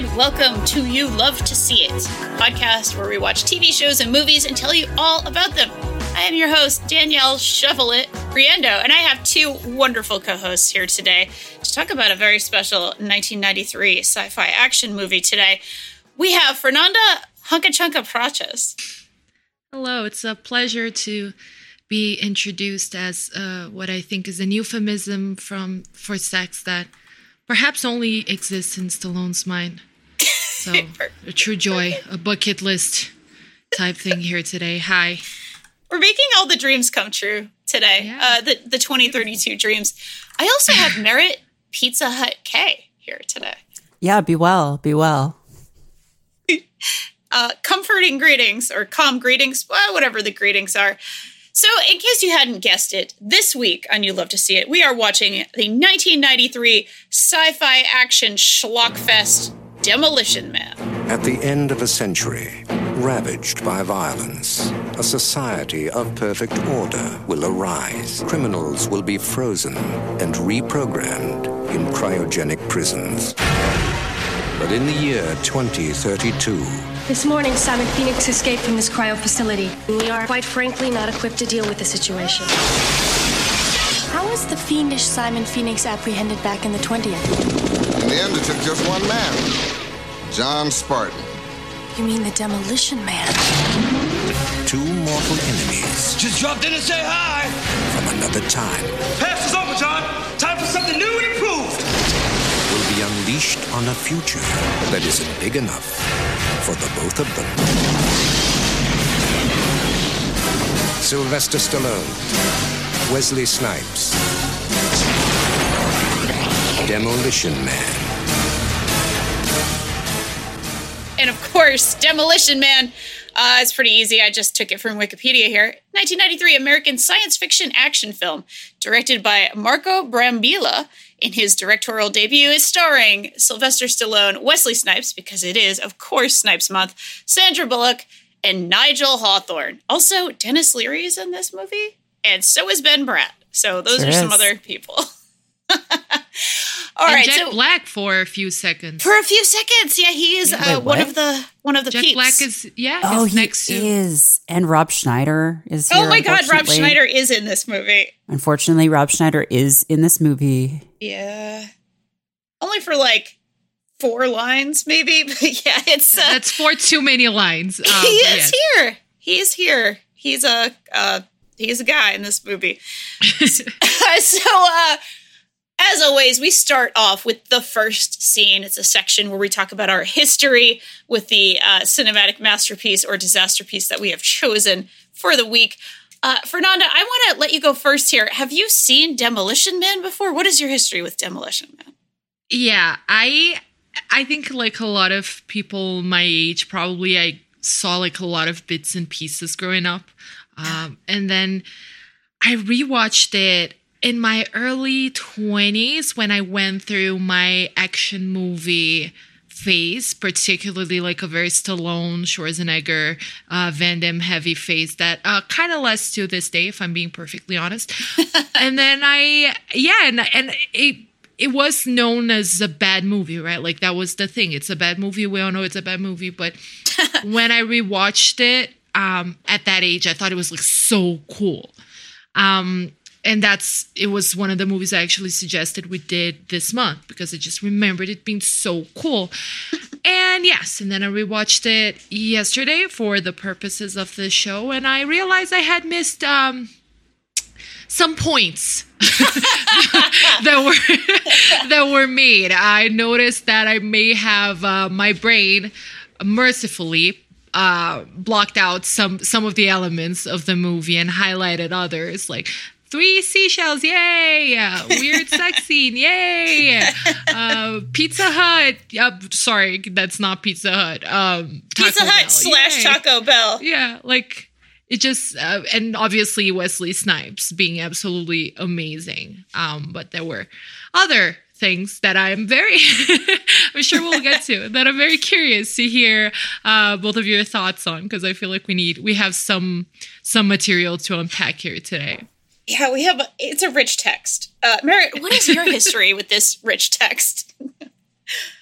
And welcome to You Love to See It, podcast where we watch TV shows and movies and tell you all about them. I am your host, Danielle Shuffle It Riendeau, and I have two wonderful co hosts here today to talk about a very special 1993 sci fi action movie today. We have Fernanda Hunkachunka Prachas. Hello, it's a pleasure to be introduced as uh, what I think is a euphemism from for sex that perhaps only exists in Stallone's mind. So, a true joy, a bucket list type thing here today. Hi. We're making all the dreams come true today, Yeah. uh, the, the 2032 dreams. I also have Merritt Pizza Hut K here today. Yeah, be well, be well. uh, comforting greetings or calm greetings, well, whatever the greetings are. So, in case you hadn't guessed it, this week on You Love to See It, we are watching the 1993 sci fi action schlockfest Demolition Man. At the end of a century, ravaged by violence, a society of perfect order will arise. Criminals will be frozen and reprogrammed in cryogenic prisons. But in the year 2032, This morning, Simon Phoenix escaped from this cryo facility. We are, quite frankly, not equipped to deal with the situation. How was the fiendish Simon Phoenix apprehended back in the 20th? In the end, it took just one man John Spartan. You mean the Demolition Man? two mortal enemies Just dropped in to say hi. from another time Pass is over, John. Time for something new and improved. will be unleashed on a future that isn't big enough for the both of them. Sylvester Stallone, Wesley Snipes, Demolition Man. And of course, Demolition Man. Uh, it's pretty easy. I just took it from Wikipedia here. 1993 American science fiction action film, directed by Marco Brambilla. In his directorial debut, is starring Sylvester Stallone, Wesley Snipes, because it is, of course, Snipes Month, Sandra Bullock, and Nigel Hawthorne. Also, Denis Leary is in this movie, and so is Ben Bratt. So those Sure are some is. other people. All and right, Jack so Black for a few seconds. for a few seconds, yeah, he is uh, Wait, one of the one of the Jack peeps. Black is, yeah, Oh, is he next to. is. And Rob Schneider is here. Oh my God, Rob. Schneider is in this movie. Unfortunately, Rob Schneider is in this movie. Yeah, only for like four lines, maybe. But yeah, it's uh, That's for too many lines. Um, he is yes. here. He's here. He's a uh, he's a guy in this movie. so, uh, as always, we start off with the first scene. It's a section where we talk about our history with the uh, cinematic masterpiece or disaster piece that we have chosen for the week. Uh, Fernanda, I want to let you go first here. Have you seen Demolition Man before? What is your history with Demolition Man? Yeah, I I think like a lot of people my age probably I saw like a lot of bits and pieces growing up. Um and then I rewatched it in my early 20s when I went through my action movie phase, particularly like a very Stallone, Schwarzenegger, uh, Van Damme heavy phase that uh, kind of lasts to this day, if I'm being perfectly honest. and then I, yeah, and and it it was known as a bad movie, right? Like that was the thing. It's a bad movie. We all know it's a bad movie, but when I rewatched it um, at that age, I thought it was like so cool. Um, and that's it was one of the movies I actually suggested we did this month because I just remembered it being so cool. and yes, and then I rewatched it yesterday for the purposes of the show, and I realized I had missed um some points that were that were made. I noticed that I may have uh, my brain mercifully uh, blocked out some some of the elements of the movie and highlighted others like three seashells yay! Uh, weird sex scene yay! Uh, pizza hut yep sorry that's not pizza hut. Um Pizza Hut Bell, slash yay. Taco Bell. yeah like it just uh, and obviously wesley snipes being absolutely amazing. Um but there were other things that i'm very i'm sure we'll get to that i'm very curious to hear uh both of your thoughts on because i feel like we need we have some some material to unpack here today Yeah, we have. A, it's a rich text. Uh, Merritt, what is your history with this rich text?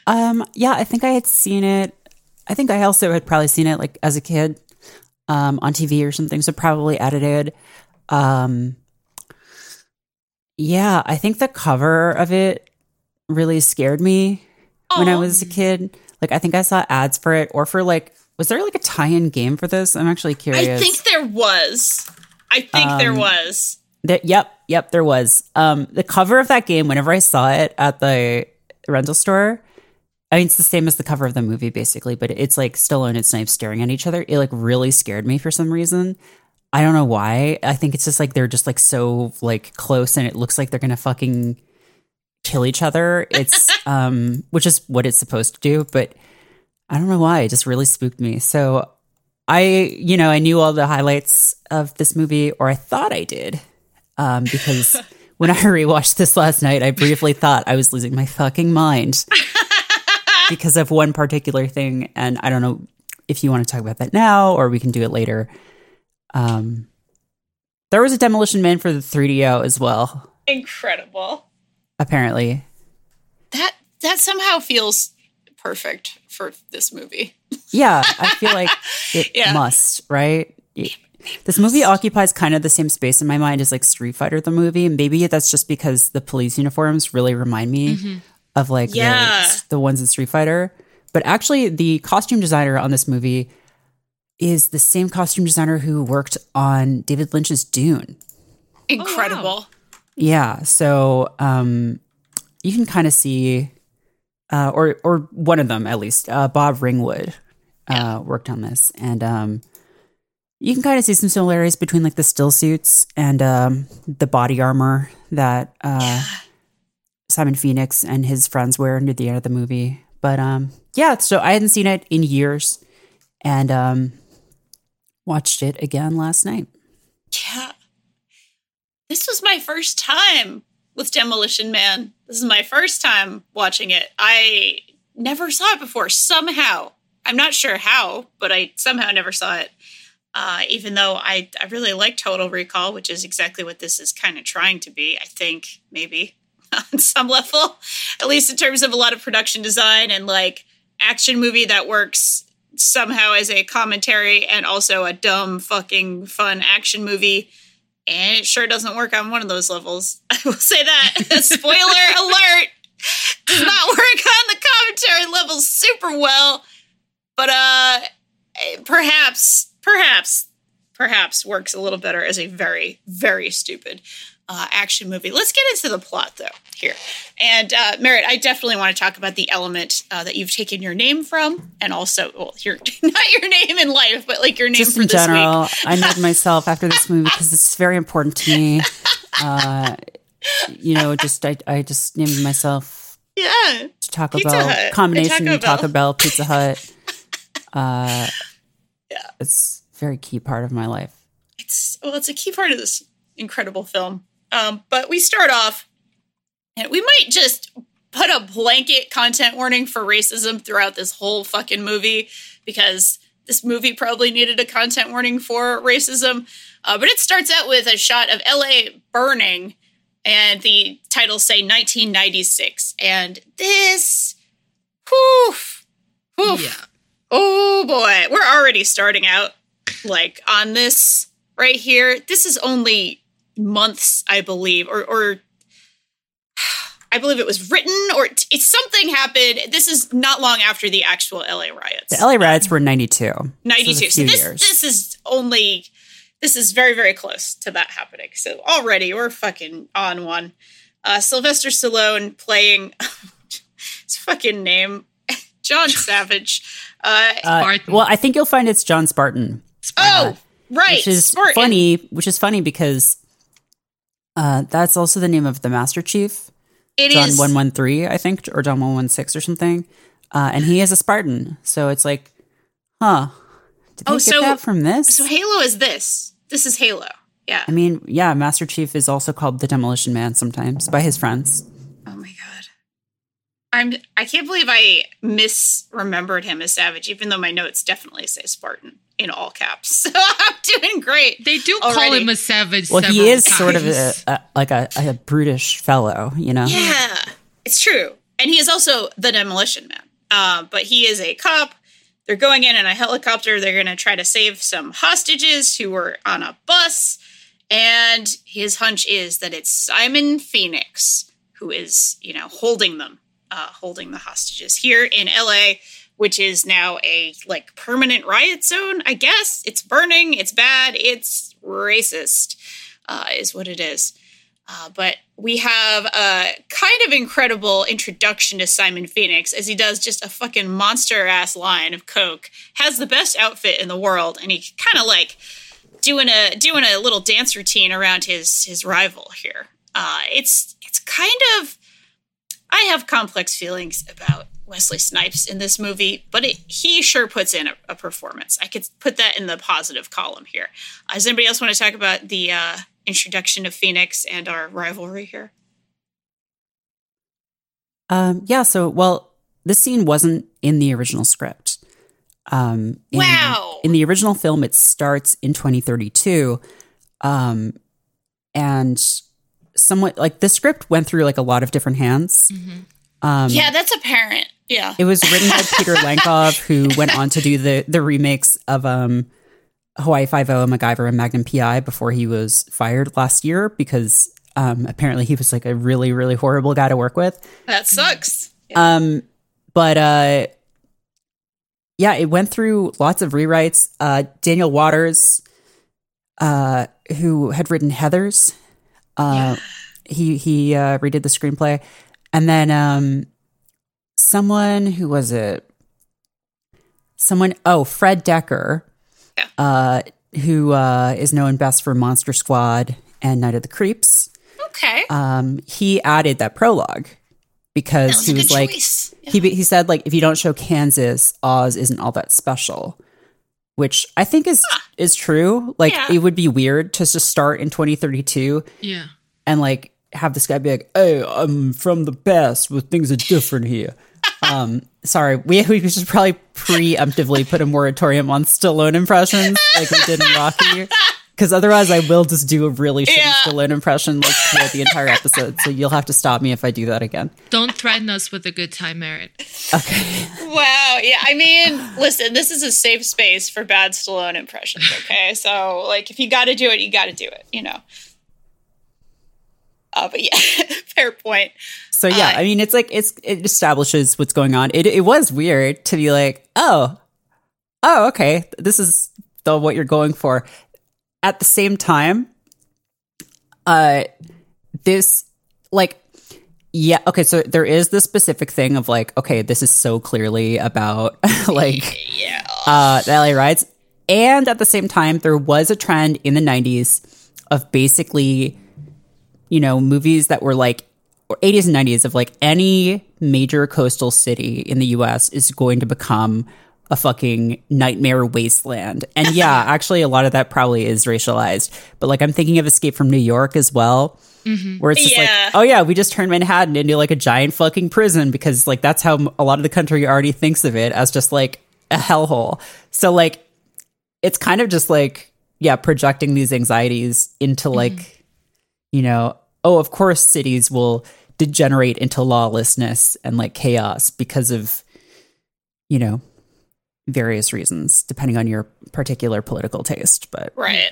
Um, yeah, I think I had seen it. I think I also had probably seen it like as a kid um, on TV or something. So probably edited. Um, yeah, I think the cover of it really scared me when I was a kid. Like, I think I saw ads for it or for like, was there like a tie-in game for this? I'm actually curious. I think there was. I think there Um, was. Yep, yep, there was. Um, the cover of that game, whenever I saw it at the rental store, I mean, it's the same as the cover of the movie, basically, but it's like Stallone and Snipes staring at each other. It like really scared me for some reason. I don't know why. I think it's just like they're just like so like close, and it looks like they're gonna fucking kill each other. It's um, which is what it's supposed to do, but I don't know why. It just really spooked me. So I, you know, I knew all the highlights of this movie, or I thought I did, um, because when I rewatched this last night, I briefly thought I was losing my fucking mind because of one particular thing, and I don't know if you want to talk about that now or we can do it later. Um, there was a Demolition Man for the 3DO as well, Incredible. apparently. That that somehow feels perfect for this movie. Yeah, I feel like it Yeah. must, right? This movie occupies kind of the same space in my mind as like Street Fighter the movie, and maybe that's just because the police uniforms really remind me of like the- Yeah. the, ones in Street Fighter. But actually, the costume designer on this movie is the same costume designer who worked on David Lynch's Dune. Incredible. Yeah, so um, you can kind of see, uh, or or one of them at least, uh, Bob Ringwood uh, worked on this, and um, you can kind of see some similarities between like the still suits and um, the body armor that uh, Simon Phoenix and his friends wear near the end of the movie. But um, yeah, so I hadn't seen it in years, and um, watched it again last night. Yeah. This was my first time with Demolition Man. This is my first time watching it. I never saw it before somehow. I'm not sure how, but I somehow never saw it. Uh, even though I, I really like Total Recall, which is exactly what this is kind of trying to be, I think, maybe on some level, at least in terms of a lot of production design and like action movie that works somehow as a commentary and also a dumb fucking fun action movie. And it sure doesn't work on one of those levels. I will say that. Spoiler alert! Does not work on the commentary level super well. But uh perhaps perhaps perhaps works a little better as a very very stupid uh, action movie. Let's get into the plot though here. And uh, Merritt, I definitely want to talk about the element uh, that you've taken your name from, and also, well, your not your name in life, but like your name just for in this general, week. I named myself after this movie because it's very important to me. Uh, you know, just I, I just named myself Yeah, Taco Pizza Bell Hut. combination Taco Bell. Taco Bell Pizza Hut. Uh, Yeah. it's very key part of my life. it's well, it's a key part of this incredible film. Um, but we start off, and we might just put a blanket content warning for racism throughout this whole fucking movie because this movie probably needed a content warning for racism. Uh, but it starts out with a shot of LA burning, and the titles say 1996. And this, whew, whew, Yeah. Oh boy, we're already starting out like on this right here. This is only months, I believe, or or I believe it was written or t- it's something happened. This is not long after the actual LA riots. The LA riots were 92. 92. So, So a few this years. this is only this is very, very close to that happening. So already we're fucking on one. Uh, Sylvester Stallone playing his fucking name, John Savage. Uh, Uh, well, I think you'll find it's John Spartan. Oh, right. which is Spartan. funny. Which is funny because uh, that's also the name of the Master Chief, It John one one three, I think, or John one one six or something. Uh, and he is a Spartan, so it's like, huh? Did they Oh, get so- that from this? So Halo is this. This is Halo. Yeah. I mean, yeah, Master Chief is also called the Demolition Man sometimes by his friends. Oh my god. I'm I can't believe I misremembered him as Savage, even though my notes definitely say Spartan in all caps. So I'm doing great. They do call him a savage. Well, he several is sort of a, a, like a, a brutish fellow, you know. Yeah, it's true. And he is also the demolition man. Uh, but he is a cop. They're going in in a helicopter. They're going to try to save some hostages who were on a bus. And his hunch is that it's Simon Phoenix who is, you know, holding them, uh, holding the hostages here in LA, which is now a like permanent riot zone. I guess it's burning. It's bad. It's racist, uh, is what it is. Uh, but we have a kind of incredible introduction to Simon Phoenix as he does just a fucking monster ass line of coke, has the best outfit in the world, and he kind of like doing a doing a little dance routine around his his rival here. Uh, it's it's kind of I have complex feelings about Wesley Snipes in this movie, but it, he sure puts in a, a performance. I could put that in the positive column here. Uh, does anybody else want to talk about the uh, introduction of Phoenix and our rivalry here? Um, yeah. So, well, this scene wasn't in the original script. Um, in, Wow. In the original film, it starts in 2032, um, and somewhat like the script went through like a lot of different hands. Um, yeah, that's apparent. Yeah. It was written by Peter Lenkov, who went on to do the the remakes of um, Hawaii Five O, MacGyver, and Magnum PI before he was fired last year because um, apparently he was like a really really horrible guy to work with. That sucks. Um, but uh, yeah, it went through lots of rewrites. Uh, Daniel Waters, uh, who had written Heathers, uh, he he uh, redid the screenplay, and then um, someone who was it? Someone oh Fred Dekker, uh, who uh, is known best for Monster Squad and Night of the Creeps. Okay. Um, he added that prologue because That was he was like choice. he he said like if you don't show Kansas, Oz isn't all that special, which I think is is true. Like Yeah. it would be weird to just start in 2032 Yeah. and like have this guy be like, "Hey, I'm from the past, but things are different here." Um, sorry, we we should probably preemptively put a moratorium on Stallone impressions like we did in Rocky. Because otherwise, I will just do a really shitty Yeah. Stallone impression like throughout the entire episode. So you'll have to stop me if I do that again. Don't threaten us with a good time, Merritt. Okay. Wow. Yeah. I mean, listen, this is a safe space for bad Stallone impressions. Okay. So, like, if you got to do it, you got to do it, you know? Uh, but yeah, fair point. So yeah, I mean, it's like it's it establishes what's going on. It it was weird to be like, oh, oh, okay, this is the what you're going for. At the same time, uh, this like, yeah, okay. So there is the specific thing of like, okay, this is so clearly about like, yeah, uh, the LA rides and at the same time, there was a trend in the '90s of basically you know, movies that were like 80s and 90s of like any major coastal city in the US is going to become a fucking nightmare wasteland. And yeah, actually a lot of that probably is racialized. But like I'm thinking of Escape from New York as well. Mm-hmm. Where it's just Yeah. like, oh yeah, we just turned Manhattan into like a giant fucking prison because like that's how a lot of the country already thinks of it as just like a hellhole. So like it's kind of just like yeah, projecting these anxieties into like mm-hmm. You know, oh, of course cities will degenerate into lawlessness and like chaos because of, you know, various reasons, depending on your particular political taste. But Right.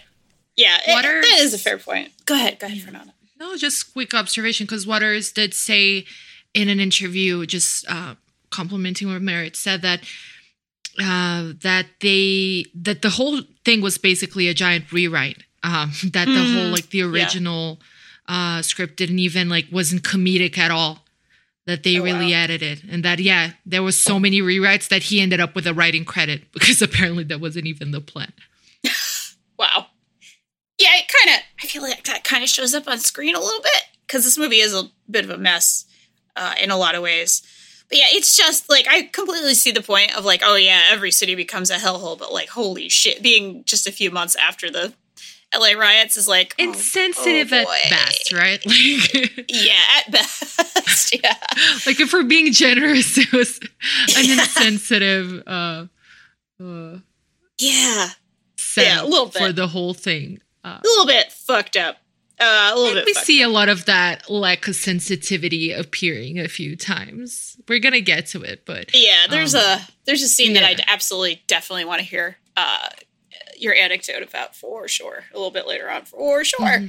Yeah. it- Waters- that is a fair point. Go ahead. Go ahead, Fernanda. No, just quick observation because Waters did say in an interview, just uh, complimenting what Merritt said that uh, that they that the whole thing was basically a giant rewrite. Um, that the whole like the original uh, script didn't even like wasn't comedic at all. That they Oh, really wow. edited, and that yeah, there was so many rewrites that he ended up with a writing credit because apparently that wasn't even the plan. Wow. Yeah, it kind of. I feel like that kind of shows up on screen a little bit because this movie is a bit of a mess uh, in a lot of ways. But yeah, it's just like I completely see the point of like, oh yeah, every city becomes a hellhole. But like, holy shit, being just a few months after the LA riots is like oh- Insensitive oh, at best, right? Like, Yeah, at best. yeah. like if we're being generous, it was an insensitive uh, uh, Yeah. setup a little bit. for the whole thing. Uh, A little bit fucked up. Uh, a little bit we see a lot of that lack of sensitivity appearing a few times. We're gonna get to it, but Yeah, there's Um, a there's a scene that. I'd absolutely definitely want to hear uh, your anecdote about for sure a little bit later on for sure. Mm-hmm.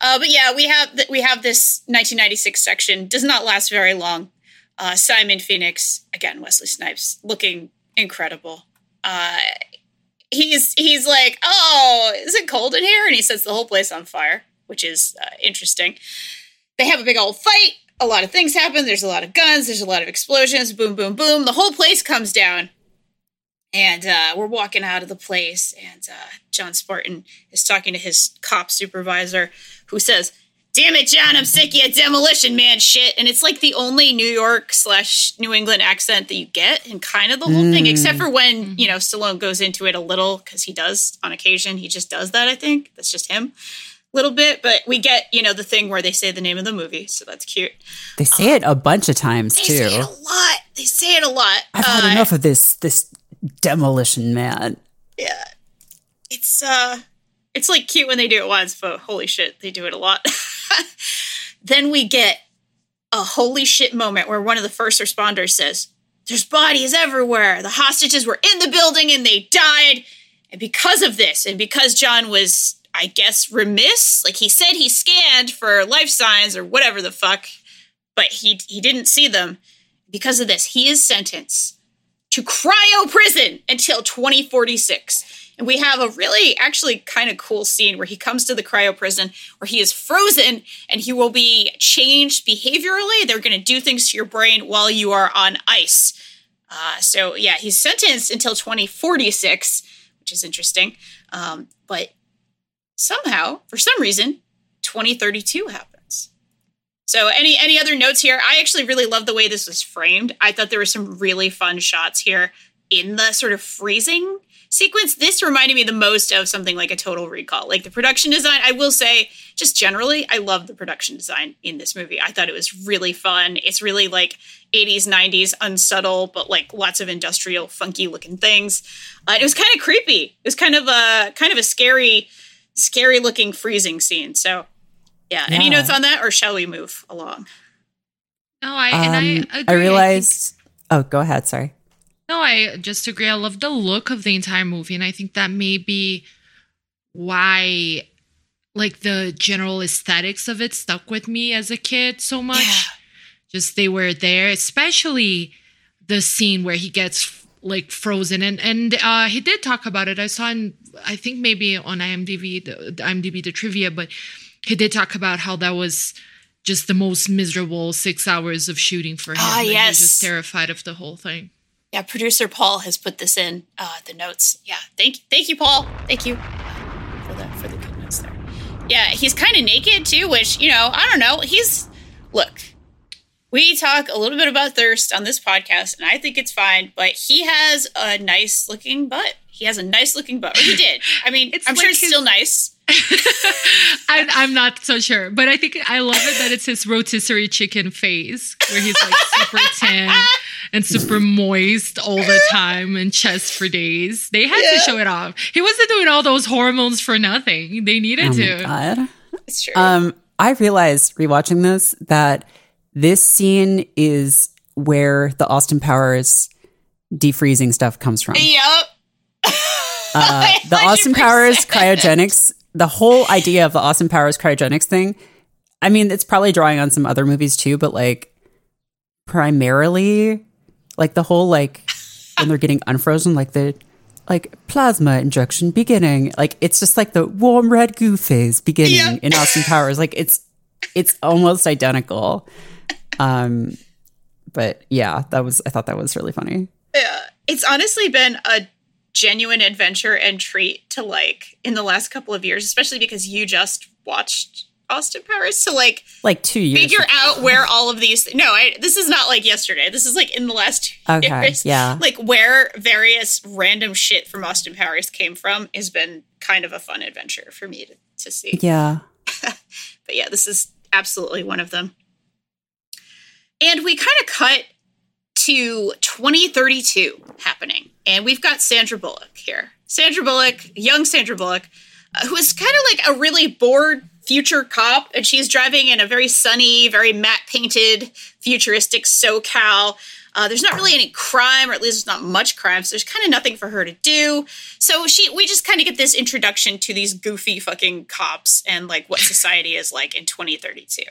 Uh, but yeah, we have th- we have this 1996 section does not last very long. Uh, Simon Phoenix again, Wesley Snipes looking incredible. Uh, he's he's like, oh, is it cold in here? And he sets the whole place on fire, which is uh, interesting. They have a big old fight. A lot of things happen. There's a lot of guns. There's a lot of explosions. Boom, boom, boom. The whole place comes down. And uh, we're walking out of the place, and uh, John Spartan is talking to his cop supervisor, who says, "Damn it, John, I'm sick of your demolition man shit." And it's like the only New York slash New England accent that you get, and kind of the whole thing, except for when you know Stallone goes into it a little because he does on occasion. He just does that. I think that's just him, a little bit. But we get you know the thing where they say the name of the movie, so that's cute. They say it a bunch of times They say it too. a lot. They say it a lot. I've had Uh, enough of this this demolition man. yeah. It's uh it's like cute when they do it once but holy shit they do it a lot. Then we get a holy shit moment where one of the first responders says there's bodies everywhere. The hostages were in the building and they died. And because of this and because john was i guess remiss like he said he scanned for life signs or whatever the fuck but he he didn't see them. Because of this he is sentenced to cryo prison until 2046. And we have a really actually kind of cool scene where he comes to the cryo prison where he is frozen and he will be changed behaviorally. They're going to do things to your brain while you are on ice. Uh, so, yeah, he's sentenced until 2046, which is interesting. Um, but somehow, for some reason, 2032 happens. So any any other notes here? I actually really love the way this was framed. I thought there were some really fun shots here in the sort of freezing sequence. This reminded me the most of something like a Total Recall. Like the production design, I will say, just generally, I love the production design in this movie. I thought it was really fun. It's really like 80s, 90s, unsubtle, but like lots of industrial, funky looking things. Uh, it was kind of creepy. It was kind of a kind of a scary, scary looking freezing scene. So yeah. Any notes on that, or shall we move along? no, I and I Um, agree. I think- realized. oh, go ahead. Sorry. No, I just agree. I love the look of the entire movie, and I think that may be why, like, the general aesthetics of it stuck with me as a kid so much. Yeah. Just they were there, especially the scene where he gets like frozen, and and uh, he did talk about it. I saw, in, I think maybe on IMDb, the, the IMDb the trivia, but he did talk about how that was just the most miserable six hours of shooting for him. Ah, that He yes. was just terrified of the whole thing. Yeah, producer Paul has put this in uh, the notes. Yeah, thank thank you, Paul. Thank you for the for the good notes there. Yeah, he's kind of naked too, which you know I don't know. He's look. We talk a little bit about thirst on this podcast, and I think it's fine. But he has a nice looking butt. He has a nice looking butt. Or he did. I mean, It's I'm sure it's his- still nice. I, I'm not so sure, but I think I love it that it's his rotisserie chicken face, where he's like super tan and super moist all the time and chest for days. They had to show it off. He wasn't doing all those hormones for nothing. They needed Oh to. my god. It's true. Um, I realized rewatching this that this scene is where the Austin Powers defreezing stuff comes from. yep. Uh, the Austin Powers cryogenics, the whole idea of the Austin Powers cryogenics thing. I mean, it's probably drawing on some other movies too, but like primarily, like the whole like when they're getting unfrozen, like the like plasma injection beginning. Like it's just like the warm red goo phase beginning Yep. in Austin Powers. Like it's it's almost identical. Um, but yeah, that was I thought that was really funny. Yeah, it's honestly been a genuine adventure and treat to like in the last couple of years, especially because you just watched Austin Powers to like Like two years. figure out where all of these. No, I, this is not like yesterday. This is like in the last Okay, years. yeah. like where various random shit from Austin Powers came from has been kind of a fun adventure for me to, to see. Yeah. But yeah, this is absolutely one of them. And we kind of cut to 2032 happening. And we've got Sandra Bullock here. Sandra Bullock, young Sandra Bullock, uh, who is kind of like a really bored future cop. And she's driving in a very sunny, very matte painted, futuristic SoCal. Uh, there's not really any crime, or at least there's not much crime, so there's kind of nothing for her to do. So she, we just kind of get this introduction to these goofy fucking cops and like what society is like in 2032.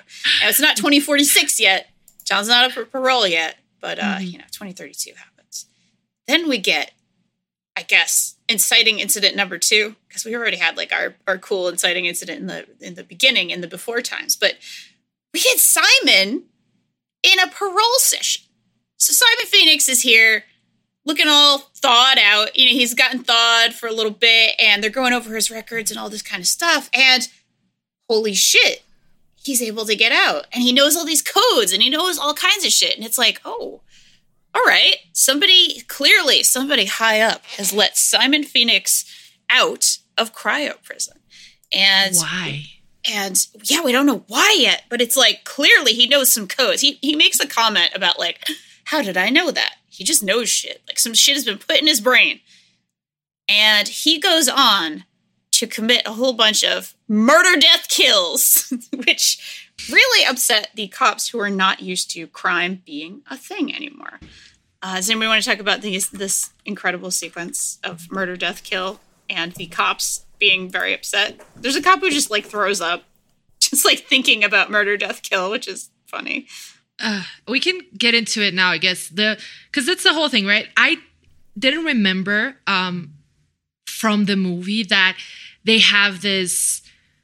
Now it's not 2046 yet. John's not up for parole yet, but uh, you know, 2032 happens. Then we get, I guess, inciting incident number two because we already had like our our cool inciting incident in the in the beginning in the before times, but we get Simon in a parole session. So Simon Phoenix is here looking all thawed out. You know, he's gotten thawed for a little bit and they're going over his records and all this kind of stuff. And holy shit, he's able to get out. And he knows all these codes and he knows all kinds of shit. And it's like, oh, all right. Somebody, clearly, somebody high up has let Simon Phoenix out of cryo prison. And Why? and yeah, we don't know why yet, but it's like clearly he knows some codes. He he makes a comment about like, how did I know that? He just knows shit. Like some shit has been put in his brain. And he goes on to commit a whole bunch of murder death kills, which really upset the cops who are not used to crime being a thing anymore. Uh, does anybody want to talk about these, this incredible sequence of murder, death, kill, and the cops being very upset? There's a cop who just like throws up, just like thinking about murder, death, kill, which is funny. uh, we can get into it now, I guess. The because that's the whole thing, right? I didn't remember um, from the movie that they have this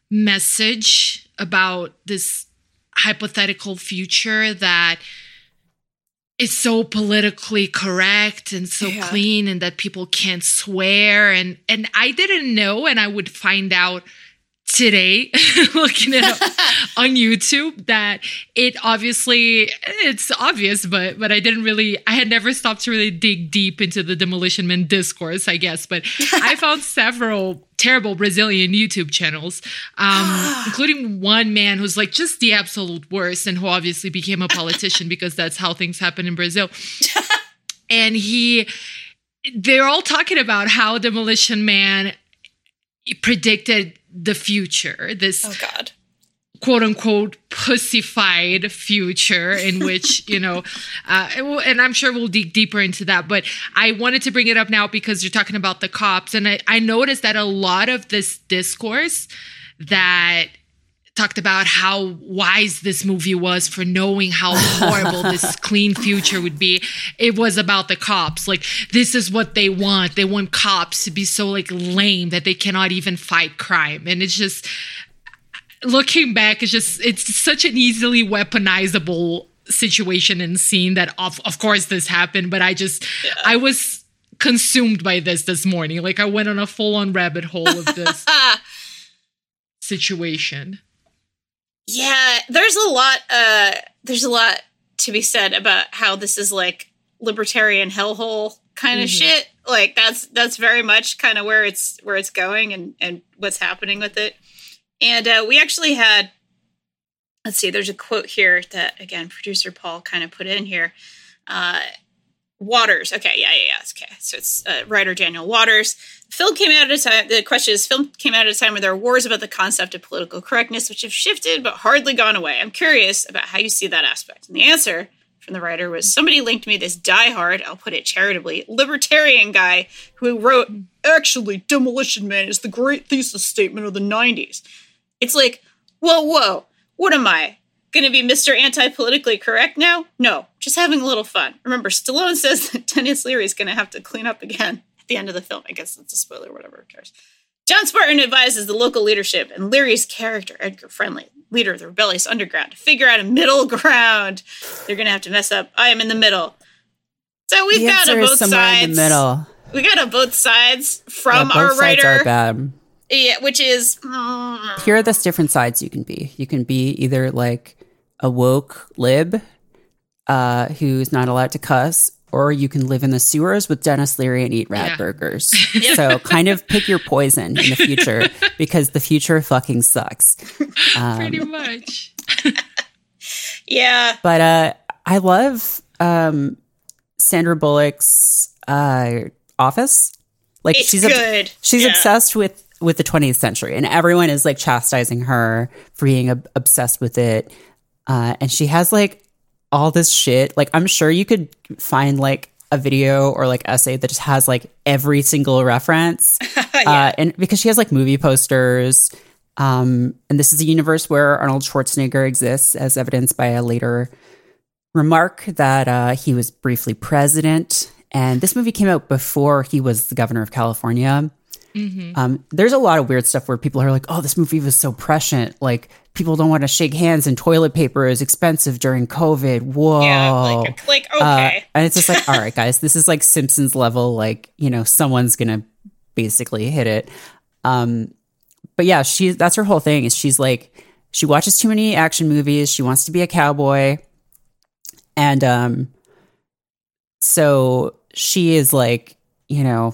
message about this hypothetical future that is so politically correct and so Yeah. clean and that people can't swear and and I didn't know and I would find out today looking it up on YouTube that it obviously it's obvious but but I didn't really I had never stopped to really dig deep into the demolition man discourse I guess but I found several terrible Brazilian YouTube channels um including one man who's like just the absolute worst and who obviously became a politician because that's how things happen in Brazil. And he they're all talking about how demolition man predicted the future this Oh God. quote unquote pussified future in which you know uh, and i'm sure we'll dig deeper into that but i wanted to bring it up now because you're talking about the cops and i, I noticed that a lot of this discourse that talked about how wise this movie was for knowing how horrible this clean future would be. It was about the cops. Like this is what they want. They want cops to be so like lame that they cannot even fight crime. And it's just looking back it's just it's such an easily weaponizable situation and scene that of, of course this happened but i just i was consumed by this this morning. Like i went on a full-on rabbit hole of this situation Yeah, there's a lot. Uh, there's a lot to be said about how this is like libertarian hellhole kind of shit. Like that's that's very much kind of where it's where it's going and and what's happening with it. And uh, we actually had. Let's see. There's a quote here that again producer Paul kind of put in here. Uh, Waters. Okay, yeah, yeah, yeah. Okay, so it's uh, writer Daniel Waters. Film came out at a time. The question is, film came out at a time where there are wars about the concept of political correctness, which have shifted but hardly gone away. I'm curious about how you see that aspect. And the answer from the writer was somebody linked me this diehard, I'll put it charitably, libertarian guy who wrote, "Actually, Demolition Man is the great thesis statement of the '90s." It's like, whoa, whoa, what am I? to be Mr. Anti Politically Correct now? No, just having a little fun. Remember, Stallone says that Denis Leary is to have to clean up again the end of the film. I guess that's a spoiler, whatever, cares. John Spartan advises the local leadership and Leary's character, Edgar Friendly, leader of the rebellious underground, to figure out a middle ground. They're going to have to mess up. I am in the middle. So we've the got a both sides. in the middle. We got a both sides from Yeah, both our sides writer. are bad. Yeah, which is mm, Here are the different sides you can be. You can be either like a woke lib uh, who's not allowed to cuss, or you can live in the sewers with Denis Leary and eat rat Yeah. burgers. so kind of pick your poison in the future because the future fucking sucks. Pretty much. yeah. But uh, I love um, Sandra Bullock's uh, Office. Like It's she's ob- good. she's Yeah. obsessed with with the 20th century, and everyone is like chastising her for being ob- obsessed with it. Uh, and she has like all this shit. Like I'm sure you could find like a video or like essay that just has like every single reference. uh, and because she has like movie posters. Um, and this is a universe where Arnold Schwarzenegger exists, as evidenced by a later remark that uh, he was briefly president. And this movie came out before he was the governor of California. Um, there's a lot of weird stuff where people are like, "Oh, this movie was so prescient. Like, people don't want to shake hands, and toilet paper is expensive during COVID." Whoa! Yeah, like, like Uh, okay. and it's just like, all right, guys, this is like Simpsons level. Like, you know, someone's gonna basically hit it. Um, but yeah, she that's her whole thing. Is she's like, she watches too many action movies. She wants to be a cowboy, and um, so she is like, you know,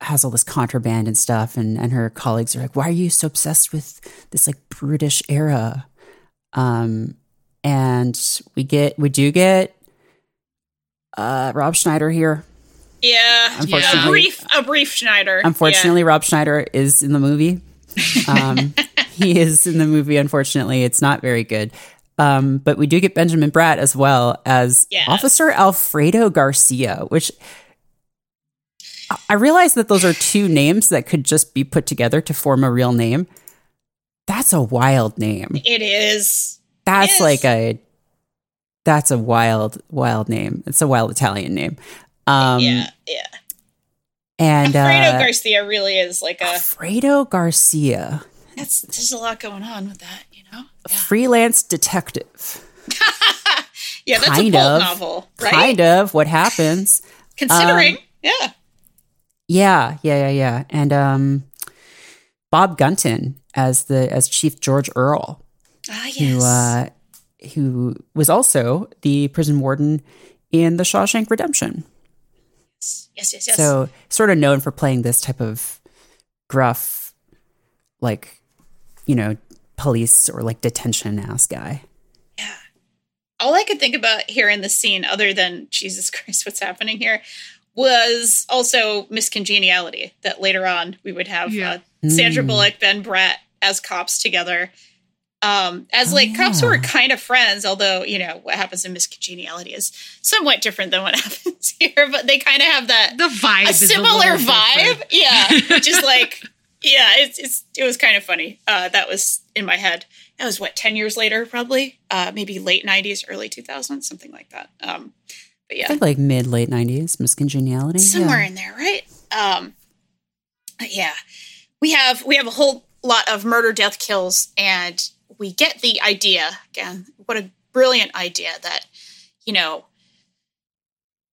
has all this contraband and stuff, and and her colleagues are like, why are you so obsessed with this like brutish era? Um, and we get we do get uh Rob Schneider here. yeah. A Unfortunately- brief a brief Schneider. Unfortunately, Rob Schneider is in the movie. Um, he is in the movie. Unfortunately, it's not very good. Um, but we do get Benjamin Bratt as well as Yes. Officer Alfredo Garcia, which I- realize that those are two names that could just be put together to form a real name. That's a wild name. It is. That's Yes. like a that's a wild, wild name. It's a wild Italian name. Um, yeah, yeah. and Alfredo uh, Garcia really is like a Alfredo Garcia. that's there's a lot going on with that, you know? Yeah. freelance detective. Yeah, that's kind a of. novel, right? Kind of what happens. Considering. Um, yeah. Yeah, yeah, yeah, yeah. And um Bob Gunton as the as Chief George Earl, Ah, yes. who uh who was also the prison warden in the Shawshank Redemption. yes, yes, yes. So sort of known for playing this type of gruff, like, you know, police or like detention ass guy. Yeah. All I could think about here in the scene, other than Jesus Christ, what's happening here, was also Miss Congeniality. That later on we would have Yeah. uh, Sandra Mm. Bullock, Ben Bratt as cops together, um, as like cops who yeah. are kind of friends. Although you know what happens in Miss Congeniality is somewhat different than what happens here, but they kind of have that The vibe a is similar little vibe. different. Yeah, just like yeah, it's it's it was kind of funny. Uh, that was in my head. That was what ten years later, probably, uh, maybe late nineties, early two thousands, something like that. Um, but I yeah, think like mid late nineties, Miss Congeniality. somewhere yeah. in there, right? Um, yeah, we have we have a whole lot of murder, death, kills, and we get the idea again. What a brilliant idea that you know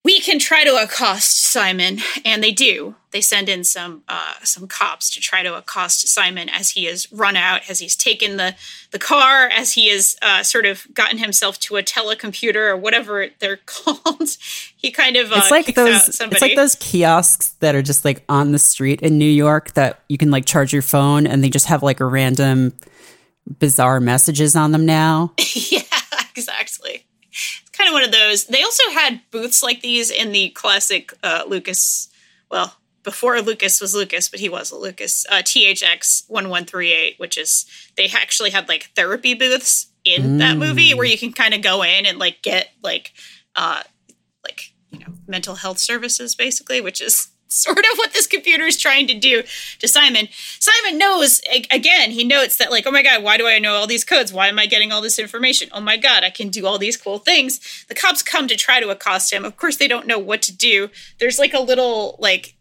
we can try to accost Simon, and they do. They send in some uh, some cops to try to accost Simon as he is run out, as he's taken the the car, as he has uh, sort of gotten himself to a telecomputer or whatever they're called. he kind of uh, It's like those. It's like those kiosks that are just like on the street in New York that you can like charge your phone, and they just have like a random bizarre messages on them now. yeah, exactly. Kind of one of those. They also had booths like these in the classic uh, Lucas. Well, before Lucas was Lucas, but he was a Lucas. Uh, THX one one three eight, which is they actually had like therapy booths in that movie where you can kind of go in and like get like uh like you know mental health services basically, which is sort of what this computer is trying to do to Simon. Simon knows again, he notes that like, oh my god, why do I know all these codes? Why am I getting all this information? Oh my god, I can do all these cool things. The cops come to try to accost him. Of course they don't know what to do. There's like a little like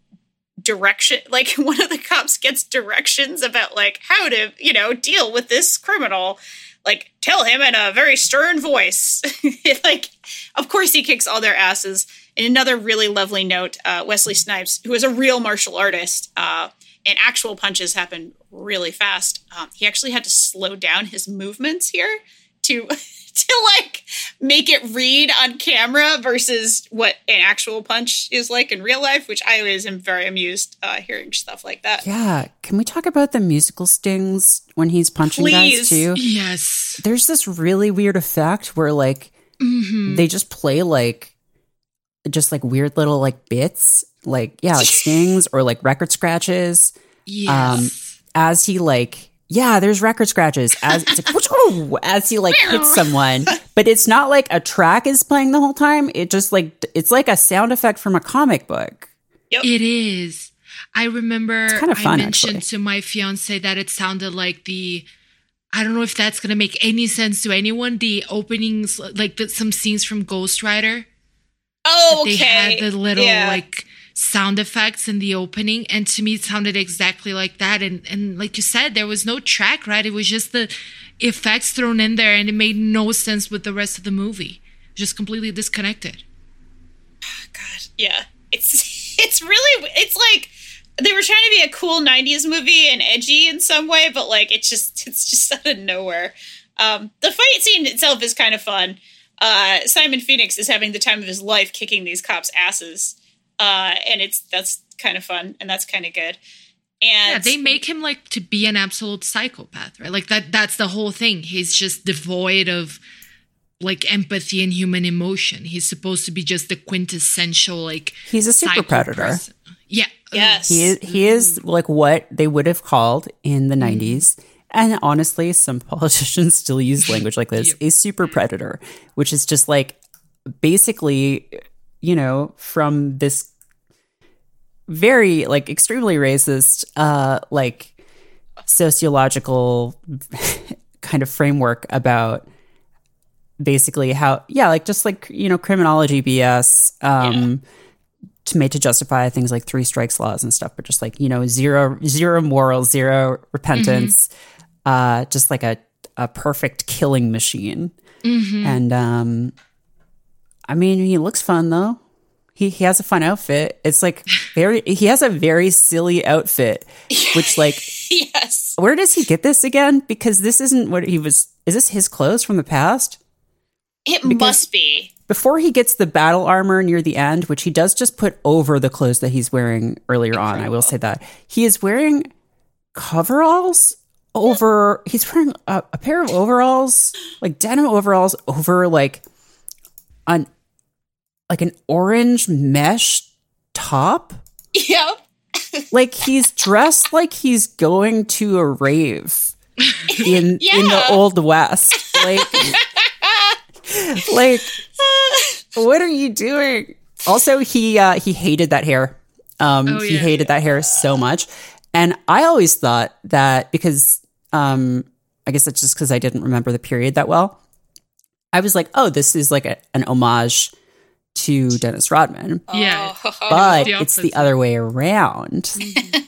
direction like one of the cops gets directions about like how to, you know, deal with this criminal. Like tell him in a very stern voice. like of course he kicks all their asses. And another really lovely note, uh, Wesley Snipes, who is a real martial artist, uh, and actual punches happen really fast. Um, he actually had to slow down his movements here to to like make it read on camera versus what an actual punch is like in real life, which I always am very amused uh, hearing stuff like that. Yeah. Can we talk about the musical stings when he's punching Please. guys too? Yes. There's this really weird effect where like Mm-hmm. they just play like just like weird little like bits, like yeah, like stings or like record scratches. Um, yes. As he like yeah, there's record scratches as it's like, as he like hits someone, but it's not like a track is playing the whole time. It just like it's like a sound effect from a comic book. It is. I remember kinda I mentioned actually. to my fiance that it sounded like the I don't know if that's gonna make any sense to anyone. The openings, like the, some scenes from Ghost Rider, Oh, they had the little Yeah. like sound effects in the opening, and to me, it sounded exactly like that. And and like you said, there was no track, right? It was just the effects thrown in there, and it made no sense with the rest of the movie. Just completely disconnected. God, yeah. It's it's really it's like they were trying to be a cool 90s movie and edgy in some way, but like it's just it's just out of nowhere. Um the fight scene itself is kind of fun. Uh Simon Phoenix is having the time of his life kicking these cops' asses. Uh and it's that's kind of fun and that's kind of good. And Yeah, they make him like to be an absolute psychopath, right? Like that that's the whole thing. He's just devoid of like empathy and human emotion. He's supposed to be just the quintessential like He's a super predator. person. Yeah. Yes. He is, he is like what they would have called in the 90s. And honestly, some politicians still use language like this. A super predator, which is just like basically, you know, from this very like extremely racist, uh, like sociological kind of framework about basically how, yeah, like just like, you know, criminology BS. Um, to made to justify things like three strikes laws and stuff, but just like you know zero zero morals, zero repentance, uh, just like a a perfect killing machine. And um, I mean, he looks fun though. He he has a fun outfit. It's like very he has a very silly outfit, which like yes. where does he get this again? Because this isn't what he was. Is this his clothes from the past? It must be. before he gets the battle armor near the end, which he does just put over the clothes that he's wearing earlier on, I will say that he is wearing coveralls over. He's wearing a, a pair of overalls, like denim overalls, over like an like an orange mesh top. Yep. Like he's dressed like he's going to a rave in in the old west. Like like what are you doing? Also, he uh, he hated that hair. Um, Oh, he yeah. hated that hair so much, and I always thought that because um, I guess it's just because I didn't remember the period that well. I was like, oh, this is like a, an homage to Dennis Rodman, Yeah. but the it's the other way around.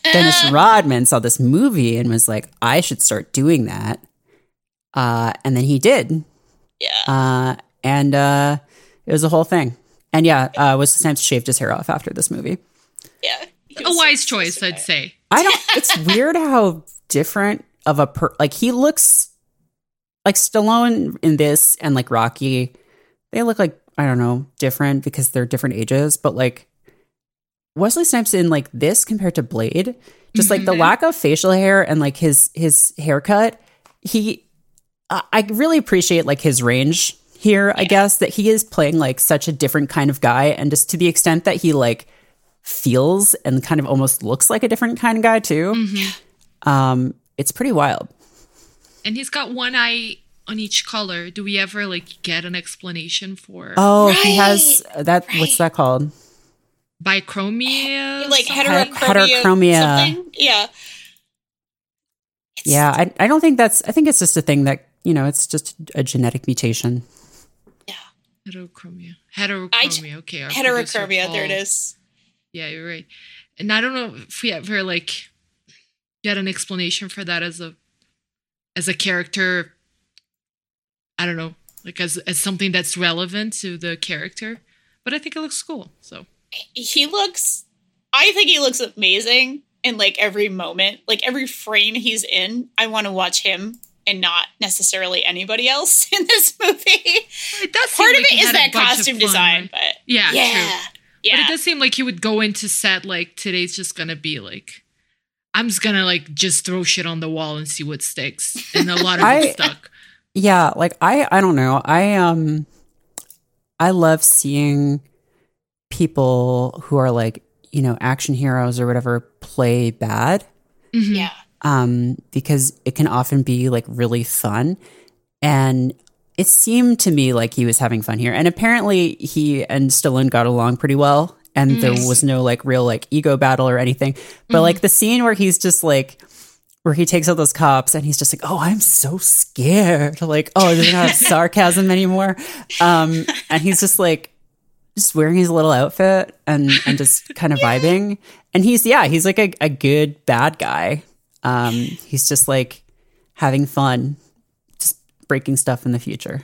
Dennis Rodman saw this movie and was like, I should start doing that, uh, and then he did. Yeah. Uh, and uh, it was a whole thing. And yeah, uh, Wesley Snipes shaved his hair off after this movie. yeah. A wise choice, I'd say. I don't. It's weird how different of a per like he looks like Stallone in this and like Rocky. They look like I don't know different because they're different ages, but like Wesley Snipes in like this compared to Blade, just like the lack of facial hair and like his his haircut. He, I I really appreciate like his range here. I guess that he is playing like such a different kind of guy, and just to the extent that he like feels and kind of almost looks like a different kind of guy too. Um, it's pretty wild. And he's got one eye on each color. Do we ever like get an explanation for Oh, he has Right, that. What's that called? bichromia, like heterochromia, heterochromia. something. Yeah, Yeah, I, I don't think that's. I think it's just a thing that you know. It's just a genetic mutation. Yeah. Heterochromia. Heterochromia. j- okay, heterochromia. There it is. Yeah, you're right. And I don't know if we ever like get an explanation for that as a as a character. I don't know, like as as something that's relevant to the character. But I think it looks cool. So He looks. I think he looks amazing in like every moment, like every frame he's in. I want to watch him and not necessarily anybody else in this movie. it does. Part of like it is that costume fun, design, right? but yeah, yeah, true. yeah. But it does seem like he would go into set like today's just gonna be like I'm just gonna like just throw shit on the wall and see what sticks. And a lot of I- it stuck. Yeah, like I I don't know. I um I love seeing people who are like, you know, action heroes or whatever play bad. yeah. Um because it can often be like really fun and it seemed to me like he was having fun here. And apparently he and Stallone got along pretty well and there was no like real like ego battle or anything. But like the scene where he's just like where he takes out those cops and he's just like, "Oh, I'm so scared." Like, "Oh, there's not sarcasm anymore." Um, and he's just like, just wearing his little outfit and and just kind of vibing. And he's yeah, he's like a, a good bad guy. Um, he's just like having fun, just breaking stuff in the future.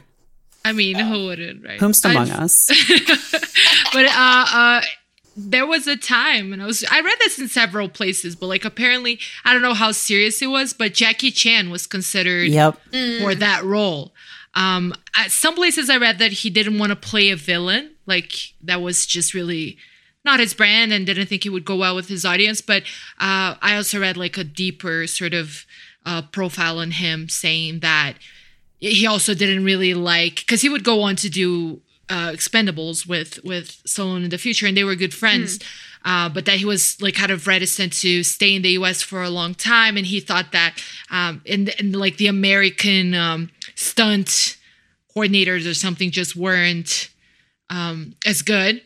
I mean, who wouldn't, right? Whomst among I- us? but uh, uh, there was a time, and I was I read this in several places, but like apparently I don't know how serious it was, but Jackie Chan was considered Yep. for that role. Um, at some places I read that he didn't want to play a villain, like that was just really not his brand, and didn't think it would go well with his audience. But uh, I also read like a deeper sort of uh, profile on him, saying that he also didn't really like because he would go on to do uh, Expendables with with Stallone in the future, and they were good friends. Uh, but that he was like kind of reticent to stay in the U.S. for a long time, and he thought that um, in, in like the American um, stunt coordinators or something just weren't um, as good.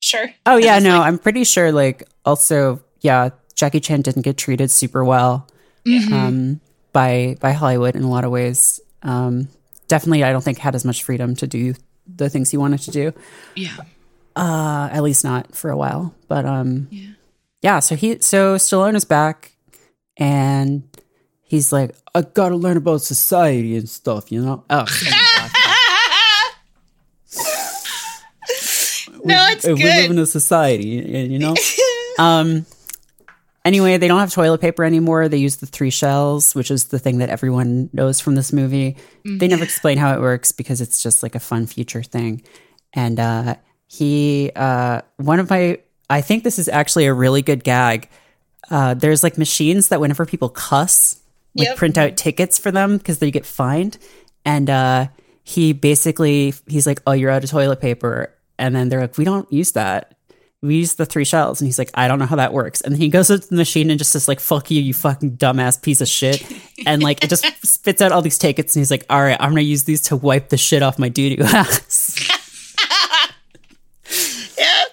Sure. Oh yeah, no, I'm pretty sure. Like, also, yeah, Jackie Chan didn't get treated super well um, by by Hollywood in a lot of ways. Um, definitely, I don't think had as much freedom to do the things he wanted to do. Yeah, Uh, at least not for a while. But um, yeah. yeah. So he, so Stallone is back, and he's like, I gotta learn about society and stuff, you know. Oh, No, it's we live in a society, you know. um. Anyway, they don't have toilet paper anymore. They use the three shells, which is the thing that everyone knows from this movie. They never explain how it works because it's just like a fun future thing. And uh, he, uh, one of my, I think this is actually a really good gag. Uh, there's like machines that whenever people cuss, like Yep. print out tickets for them because they get fined. And uh, he basically, he's like, "Oh, you're out of toilet paper," and then they're like, "We don't use that." We use the three shells. And he's like, I don't know how that works. And then he goes to the machine and just says like, fuck you, you fucking dumbass piece of shit. And like, it just spits out all these tickets. And he's like, all right, I'm going to use these to wipe the shit off my doo-doo ass. Yeah.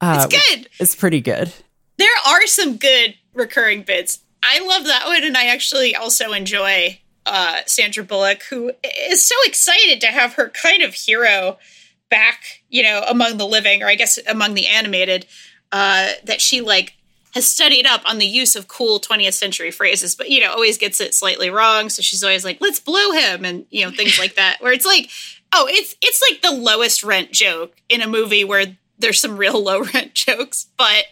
Uh, It's good. It's pretty good. There are some good recurring bits. I love that one, and I actually also enjoy uh, Sandra Bullock, who is so excited to have her kind of hero back, you know, among the living, or I guess among the animated, uh, that she like has studied up on the use of cool 20th century phrases, but you know, always gets it slightly wrong. So she's always like, let's blow him and you know, things like that. Where it's like, oh, it's it's like the lowest rent joke in a movie where there's some real low rent jokes, but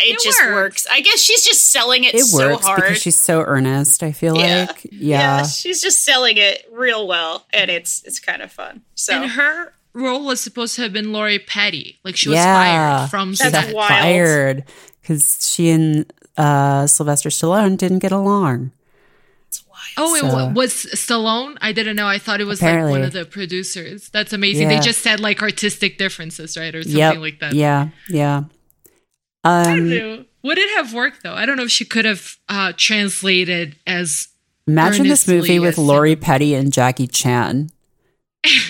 it, It just works. works. I guess she's just selling it, It so works hard. because she's so earnest, I feel Yeah. like. Yeah. she's just selling it real well, and it's it's kind of fun. So and her role was supposed to have been Lori Petty, like she was Yeah. fired from She That's got wild. fired because she and uh, Sylvester Stallone didn't get along. Oh, it So- was Stallone. I didn't know. I thought it was like one of the producers. That's amazing. They just said like artistic differences, right, or something Yep. like that. Yeah. Yeah. I don't Um, know. Would it have worked though? I don't know if she could have uh, translated as imagine this movie with as Lori Petty and Jackie Chan.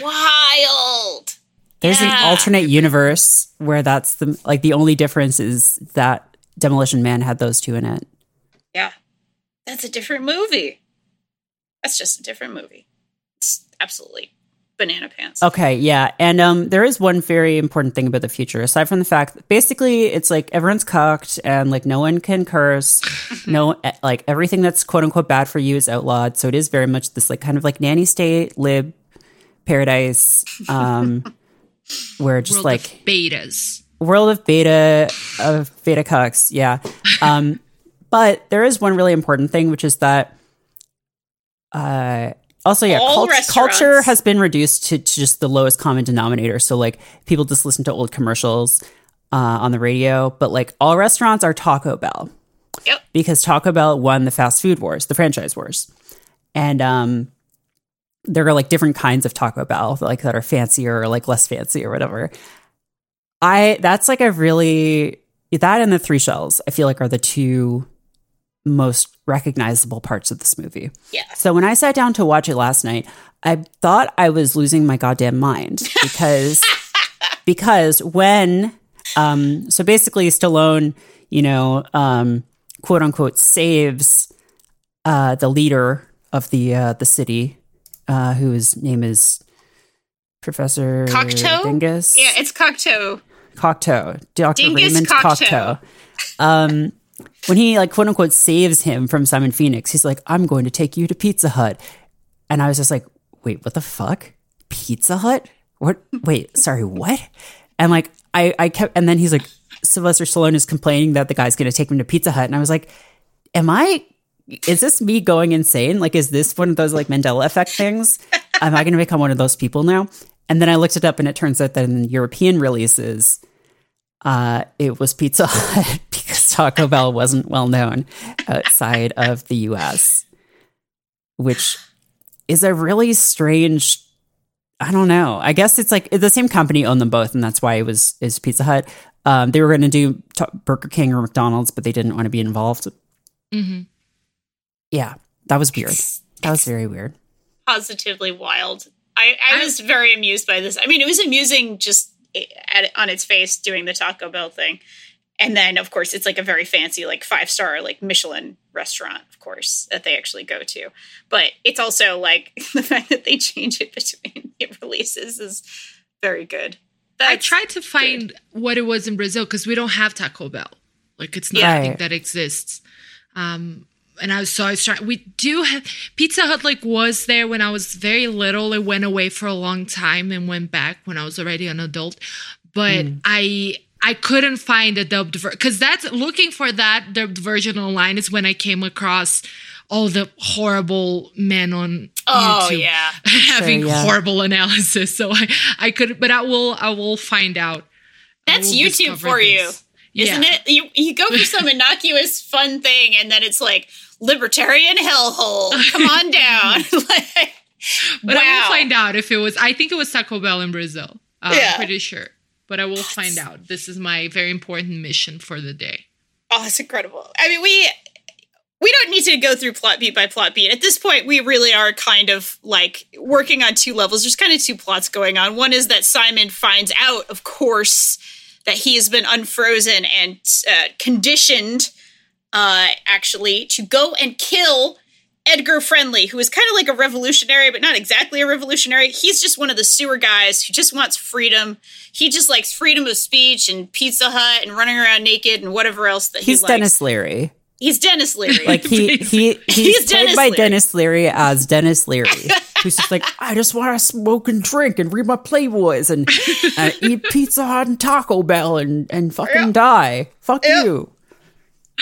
Wild. There's Yeah. an alternate universe where that's the like the only difference is that Demolition Man had those two in it. Yeah. That's a different movie. That's just a different movie. It's absolutely banana pants. Okay, yeah. And um there is one very important thing about the future, aside from the fact that basically it's like everyone's cocked and like no one can curse. no eh, like everything that's quote unquote bad for you is outlawed. So it is very much this like kind of like nanny state lib paradise. Um where just World like of betas. world of beta of beta cucks yeah um but there is one really important thing which is that uh also yeah cult- culture has been reduced to, to just the lowest common denominator so like people just listen to old commercials uh, on the radio but like all restaurants are taco bell Yep. because taco bell won the fast food wars the franchise wars and um there are like different kinds of taco bell like that are fancier or like less fancy or whatever I that's like a really that and the three shells I feel like are the two most recognizable parts of this movie. Yeah. So when I sat down to watch it last night, I thought I was losing my goddamn mind because because when um so basically Stallone, you know, um quote unquote saves uh the leader of the uh the city uh whose name is Professor Cocteau? Dingus. Yeah, it's Cocteau. Cocteau, Dr. Dingus Raymond Cocteau. Cocteau. Um, when he like quote unquote saves him from Simon Phoenix, he's like, "I'm going to take you to Pizza Hut," and I was just like, "Wait, what the fuck? Pizza Hut? What? Wait, sorry, what?" And like, I I kept, and then he's like, Sylvester Stallone is complaining that the guy's going to take him to Pizza Hut, and I was like, "Am I?" Is this me going insane? Like, is this one of those like Mandela effect things? Am I going to become one of those people now? And then I looked it up, and it turns out that in European releases, uh, it was Pizza Hut because Taco Bell wasn't well known outside of the US, which is a really strange. I don't know. I guess it's like the same company owned them both, and that's why it was is Pizza Hut. Um, they were going to do Burger King or McDonald's, but they didn't want to be involved. hmm Yeah, that was weird. That was very weird. Positively wild. I, I was very amused by this. I mean, it was amusing just at, on its face doing the Taco Bell thing. And then, of course, it's like a very fancy, like five star, like Michelin restaurant, of course, that they actually go to. But it's also like the fact that they change it between the releases is very good. I tried to find what it was in Brazil because we don't have Taco Bell. Like it's not Yeah. a thing that exists. Um, and I was so I was trying. We do have Pizza Hut. Like was there when I was very little. It went away for a long time and went back when I was already an adult. But mm. I I couldn't find a dubbed version because that's looking for that dubbed version online is when I came across all the horrible men on Oh, YouTube yeah. having yeah. horrible analysis. So I I could, but I will I will find out. That's YouTube discover for you, this. isn't Yeah. it? You you go for some innocuous fun thing, and then it's like libertarian hellhole. Come on down. like, But I will find out if it was. I think it was Taco Bell in Brazil. Uh, Yeah. I'm pretty sure. But I will find out. This is my very important mission for the day. Oh, it's incredible. I mean, we we don't need to go through plot beat by plot beat. At this point, we really are kind of like working on two levels. There's kind of two plots going on. One is that Simon finds out, of course, that he has been unfrozen and uh, conditioned, uh, actually, to go and kill Edgar Friendly, who is kind of like a revolutionary, but not exactly a revolutionary. He's just one of the sewer guys who just wants freedom. He just likes freedom of speech and Pizza Hut and running around naked and whatever else that He's he likes. Denis Leary. He's Denis Leary. Like he he he's, He's played Denis by Leary. Denis Leary as Denis Leary, who's just like I just want to smoke and drink and read my Playboys and uh, eat Pizza Hut and Taco Bell and and fucking die. Fuck you.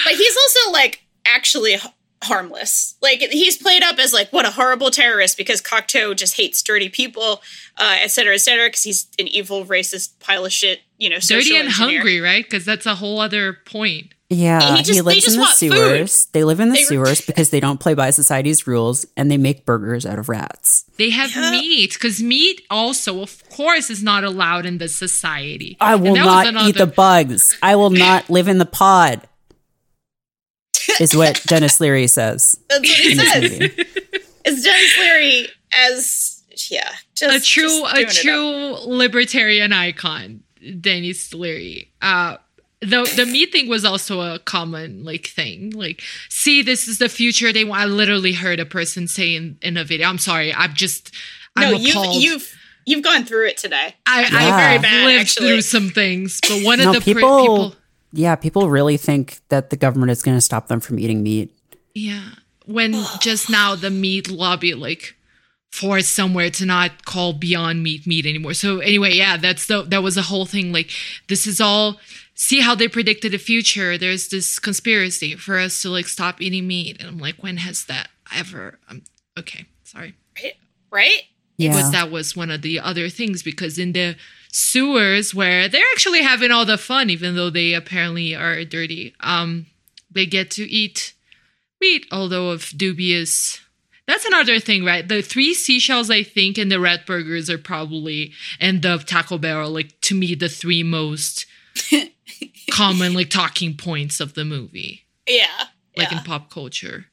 But he's also like actually h- harmless. Like he's played up as like what a horrible terrorist because Cocteau just hates dirty people, uh, et cetera, et cetera, because he's an evil, racist pile of shit. You know, Dirty social and engineer. hungry, right? Because that's a whole other point. Yeah, He he, just- they lives just in the want food. They live in the They- sewers because they don't play by society's rules and they make burgers out of rats. They have meat because meat also, of course, is not allowed in this society. I will not another- eat the bugs. I will not live in the pod. Is what Denis Leary says. That's what he says. It's Denis Leary as yeah, a true just a doing it up. true libertarian icon, Denis Leary. Uh the the meat thing was also a common like thing. Like, see, this is the future. They want. I literally heard a person say in, in a video. I'm sorry. I'm just. No, I'm you've you've you've gone through it today. I, Yeah. I Very bad, lived actually. through some things, but one No, of the pre- people, people Yeah, people really think that the government is going to stop them from eating meat. Yeah. When just now the meat lobby like forced somewhere to not call Beyond Meat meat anymore. So anyway, yeah, that's the that was the whole thing. Like this is all see how they predicted the future. There's this conspiracy for us to like stop eating meat. And I'm like, when has that ever um okay, sorry. Right? Right? Yeah. But that was one of the other things because in the sewers where they're actually having all the fun, even though they apparently are dirty, um, they get to eat meat, although of dubious. That's another thing, right? The three seashells, I think, and the red burgers are probably, and the Taco Bell are like, to me, the three most common, like, talking points of the movie, Yeah. like yeah. in pop culture.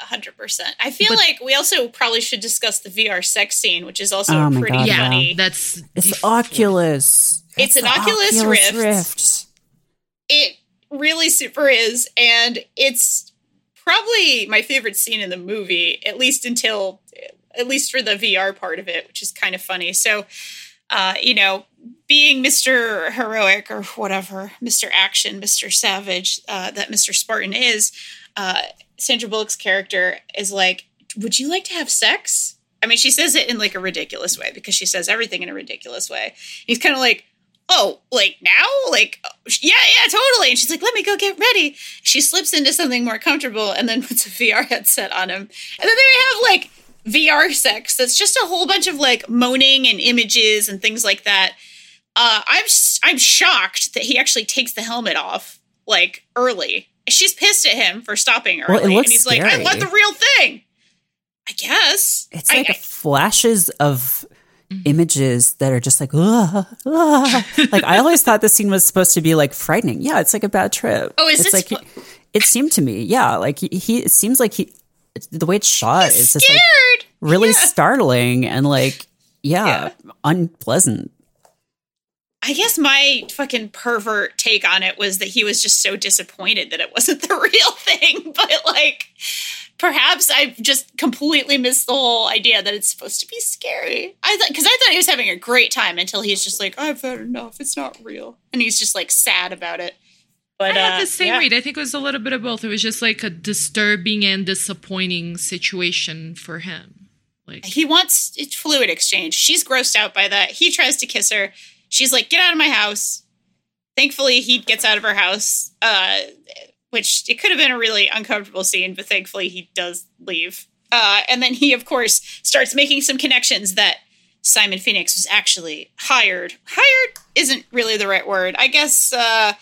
Hundred percent. I feel But- like we also probably should discuss the VR sex scene, which is also Oh pretty God, Yeah, funny. that's It's the- It's Oculus. It's an the Oculus Rift. Rift. It really super is, and it's probably my favorite scene in the movie, at least until at least for the VR part of it, which is kind of funny. So uh, you know, being Mr. Heroic or whatever, Mr. Action, Mr. Savage, uh, that Mr. Spartan is, uh, Sandra Bullock's character is like, Would you like to have sex? I mean, she says it in like a ridiculous way because she says everything in a ridiculous way. He's kind of like, Oh, like now? Like, yeah, yeah, totally. And she's like, Let me go get ready. She slips into something more comfortable and then puts a VR headset on him. And then they have like VR sex that's just a whole bunch of like moaning and images and things like that. Uh, I'm I'm shocked that he actually takes the helmet off like early. She's pissed at him for stopping early, Well, and he's like, "I want the real thing." I guess It's like I- flashes of Mm-hmm. images that are just like, "Ugh, ugh." like I always thought this scene was supposed to be like frightening. Yeah, it's like a bad trip. Oh, is it's this like it seemed to me. Yeah, like he, he it seems like he the way it's shot is just like really Yeah. startling and like yeah, unpleasant. I guess my fucking pervert take on it was that he was just so disappointed that it wasn't the real thing. But like, perhaps I've just completely missed the whole idea that it's supposed to be scary. I thought because I thought he was having a great time until he's just like, I've had enough. It's not real, and he's just like sad about it. But I had uh, the same yeah. read. I think it was a little bit of both. It was just like a disturbing and disappointing situation for him. Like He wants fluid exchange. She's grossed out by that. He tries to kiss her. She's like, "Get out of my house." Thankfully, he gets out of her house, uh, which it could have been a really uncomfortable scene, but thankfully he does leave. Uh, and then he, of course, starts making some connections that Simon Phoenix was actually hired. Hired isn't really the right word. I guess uh,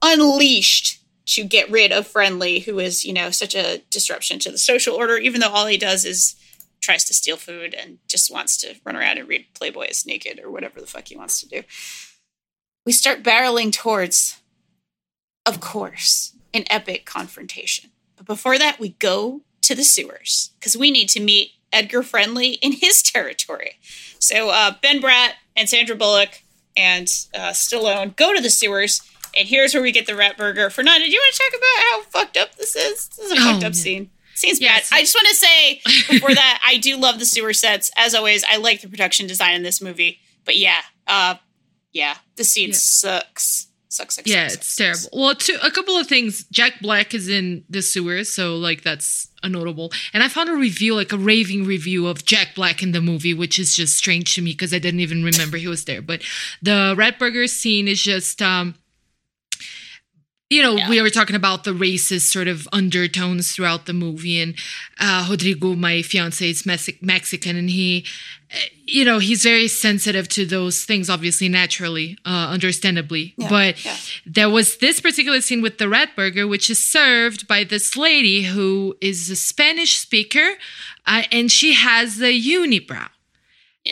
unleashed to get rid of Friendly, who is, you know, such a disruption to the social order, even though all he does is tries to steal food and just wants to run around and read Playboys naked or whatever the fuck he wants to do. We start barreling towards, of course, an epic confrontation. But before that, we go to the sewers because we need to meet Edgar Friendly in his territory. So uh, Ben Bratt and Sandra Bullock and uh, Stallone go to the sewers. And here's where we get the rat burger. Fernanda, do you want to talk about how fucked up this is? This is a Oh, fucked up yeah. scene. Scene's Yes. bad. I just want to say before that, I do love the sewer sets. As always, I like the production design in this movie. But yeah, uh, yeah, the scene Yeah. sucks. Sucks, sucks, yeah, sucks, it's terrible. Well, two, a couple of things. Jack Black is in the sewers, so like that's a notable. And I found a review, like a raving review of Jack Black in the movie, which is just strange to me because I didn't even remember he was there. But the Red burger scene is just um you know, we were talking about the racist sort of undertones throughout the movie, and uh, Rodrigo, my fiance, is Mex- Mexican, and he, uh, you know, he's very sensitive to those things, obviously, naturally, uh, understandably. but yeah. there was this particular scene with the rat burger, which is served by this lady who is a Spanish speaker, uh, and she has a unibrow,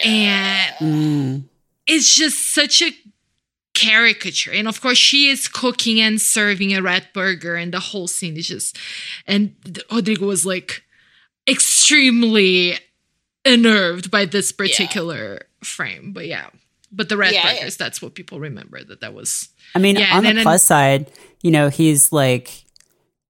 and Mm. it's just such a caricature. And of course, she is cooking and serving a rat burger, and the whole scene is just. And Rodrigo was like extremely unnerved by this particular frame. But yeah, but the rat Yeah, burgers, that's what people remember that that was. I mean, Yeah, on the then- plus side, you know, he's like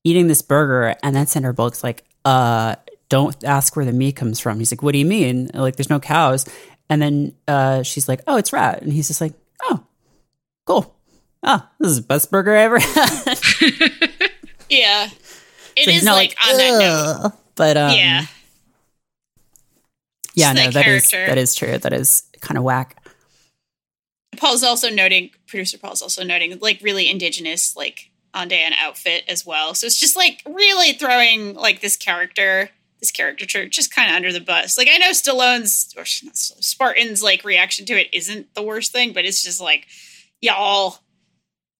eating this burger, and then Sandra Bullock's like, uh, don't ask where the meat comes from. He's like, what do you mean? Like, there's no cows. And then uh, she's like, oh, it's rat. And he's just like, oh, cool. Oh, this is the best burger I ever had. Yeah. It is So he's not like, on that note. But um, yeah. yeah, Just no, that that is that is true. That is kind of whack. Paul's also noting, producer Paul's also noting, like really indigenous, like Andean outfit as well. So it's just like really throwing like this character, this caricature, just kind of under the bus. Like I know Stallone's or not Stallone, Spartan's like reaction to it isn't the worst thing, but it's just like y'all,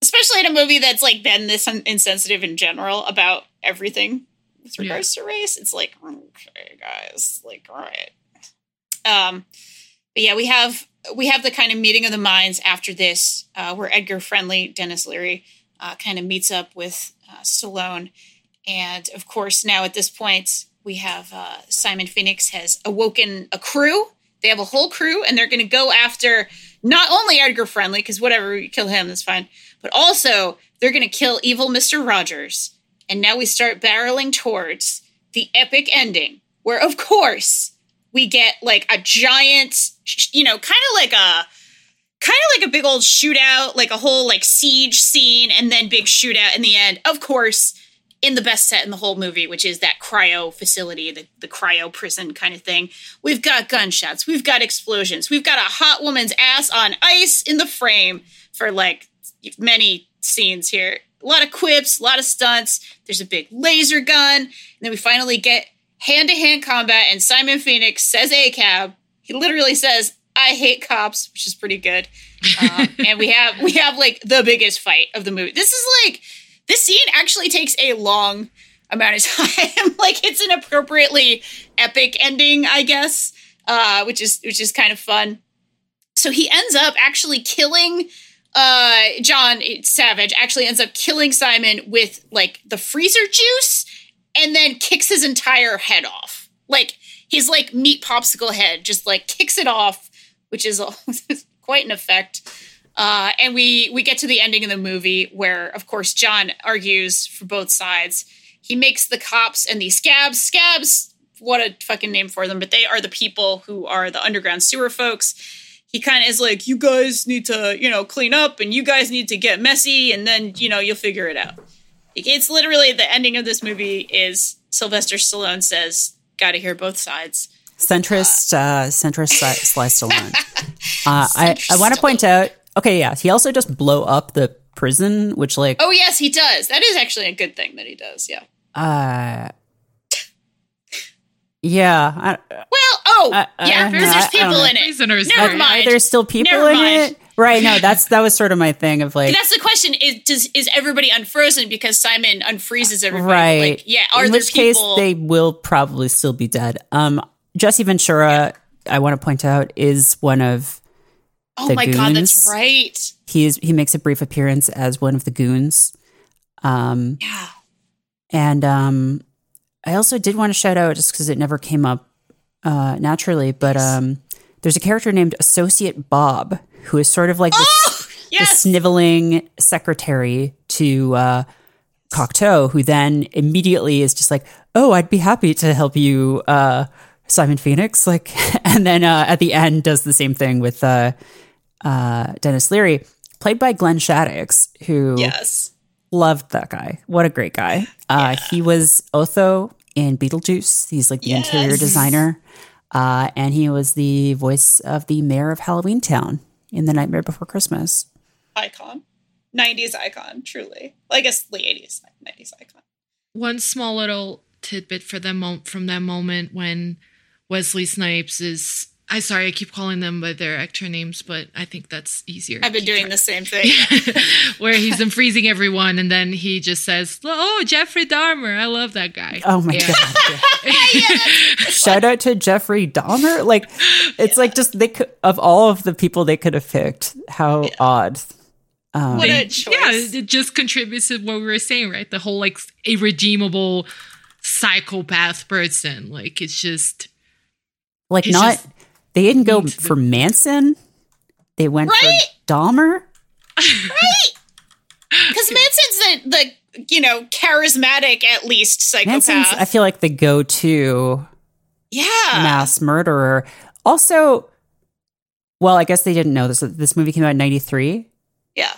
especially in a movie that's like been this un- insensitive in general about everything with Yeah. regards to race. It's like okay, guys, like all right. Um, but yeah, we have we have the kind of meeting of the minds after this, uh, where Edgar Friendly, Denis Leary, uh, kind of meets up with uh, Stallone, and of course, now at this point, we have uh, Simon Phoenix has awoken a crew. They have a whole crew, and they're going to go after not only Edgar Friendly, because whatever you kill him, that's fine, but also they're going to kill evil Mister Rogers. And now we start barreling towards the epic ending, where of course we get like a giant, you know, kind of like a kind of like a big old shootout, like a whole like siege scene, and then big shootout in the end. Of course, in the best set in the whole movie, which is that cryo facility, the, the cryo prison kind of thing. We've got gunshots, we've got explosions, we've got a hot woman's ass on ice in the frame for like many scenes here. A lot of quips, a lot of stunts. There's a big laser gun, and then we finally get hand to hand combat. And Simon Phoenix says "ACAB." He literally says, "I hate cops," which is pretty good. Um, and we have we have like the biggest fight of the movie. This is like this scene actually takes a long amount of time. like it's an appropriately epic ending, I guess, uh, which is which is kind of fun. So he ends up actually killing uh John Savage actually ends up killing Simon with like the freezer juice and then kicks his entire head off. Like his like meat popsicle head just like kicks it off, which is quite an effect. Uh, and we we get to the ending of the movie where, of course, John argues for both sides. He makes the cops and the scabs scabs. What a fucking name for them! But they are the people who are the underground sewer folks. He kind of is like, you guys need to, you know, clean up, and you guys need to get messy, and then you know you'll figure it out. It's literally the ending of this movie is Sylvester Stallone says, "Got to hear both sides." centrist uh centrist si- Sly Stallone uh i i want to point out okay yeah he also just blow up the prison which like Oh yes, he does. That is actually a good thing that he does. Yeah. uh yeah I, Well, oh I- I yeah, don't because there's I- I people in it. Prisoners. Never Are- mind. are there still people Never in mind. it right no that's that was sort of my thing of like That's the question: is does is everybody unfrozen because Simon unfreezes everybody? right Like, yeah. Are in there which case people? they will probably still be dead um jesse ventura i want to point out is one of oh the my god, that's right. he is he makes a brief appearance as one of the goons um Yeah. And um, I also did want to shout out just because it never came up uh, naturally, but um, there's a character named Associate Bob who is sort of like the, the Oh, Yes. sniveling secretary to uh, Cocteau, who then immediately is just like, "Oh, I'd be happy to help you, uh, Simon Phoenix." Like, and then uh, at the end does the same thing with uh, uh, Denis Leary, played by Glenn Shadix, who yes. loved that guy. What a great guy. Uh, He was Otho in Beetlejuice. He's like the interior designer. Uh, and he was the voice of the mayor of Halloween Town in The Nightmare Before Christmas. Icon. 90s icon, truly. Well, I guess late 80s, 90s icon. one small little tidbit for them mo- from that moment when Wesley Snipes is I sorry I keep calling them by their actor names, but I think that's easier. I've been doing track. the same thing. where he's unfreezing everyone and then he just says, "Oh, Jeffrey Dahmer, I love that guy." Oh my Yeah. God. Shout out to Jeffrey Dahmer. Like, it's like just they could, of all of the people they could have picked, how odd. Um, what a choice. Yeah, it just contributes to what we were saying, right? The whole like irredeemable psychopath person. Like it's just like He's not just they didn't go needs the- for Manson. They went Right? for Dahmer. Right. Because Manson's the, the, you know, charismatic, at least, psychopath. Manson's I feel like the go-to yeah. mass murderer. Also, well, I guess they didn't know this. This movie came out in 93. Yeah.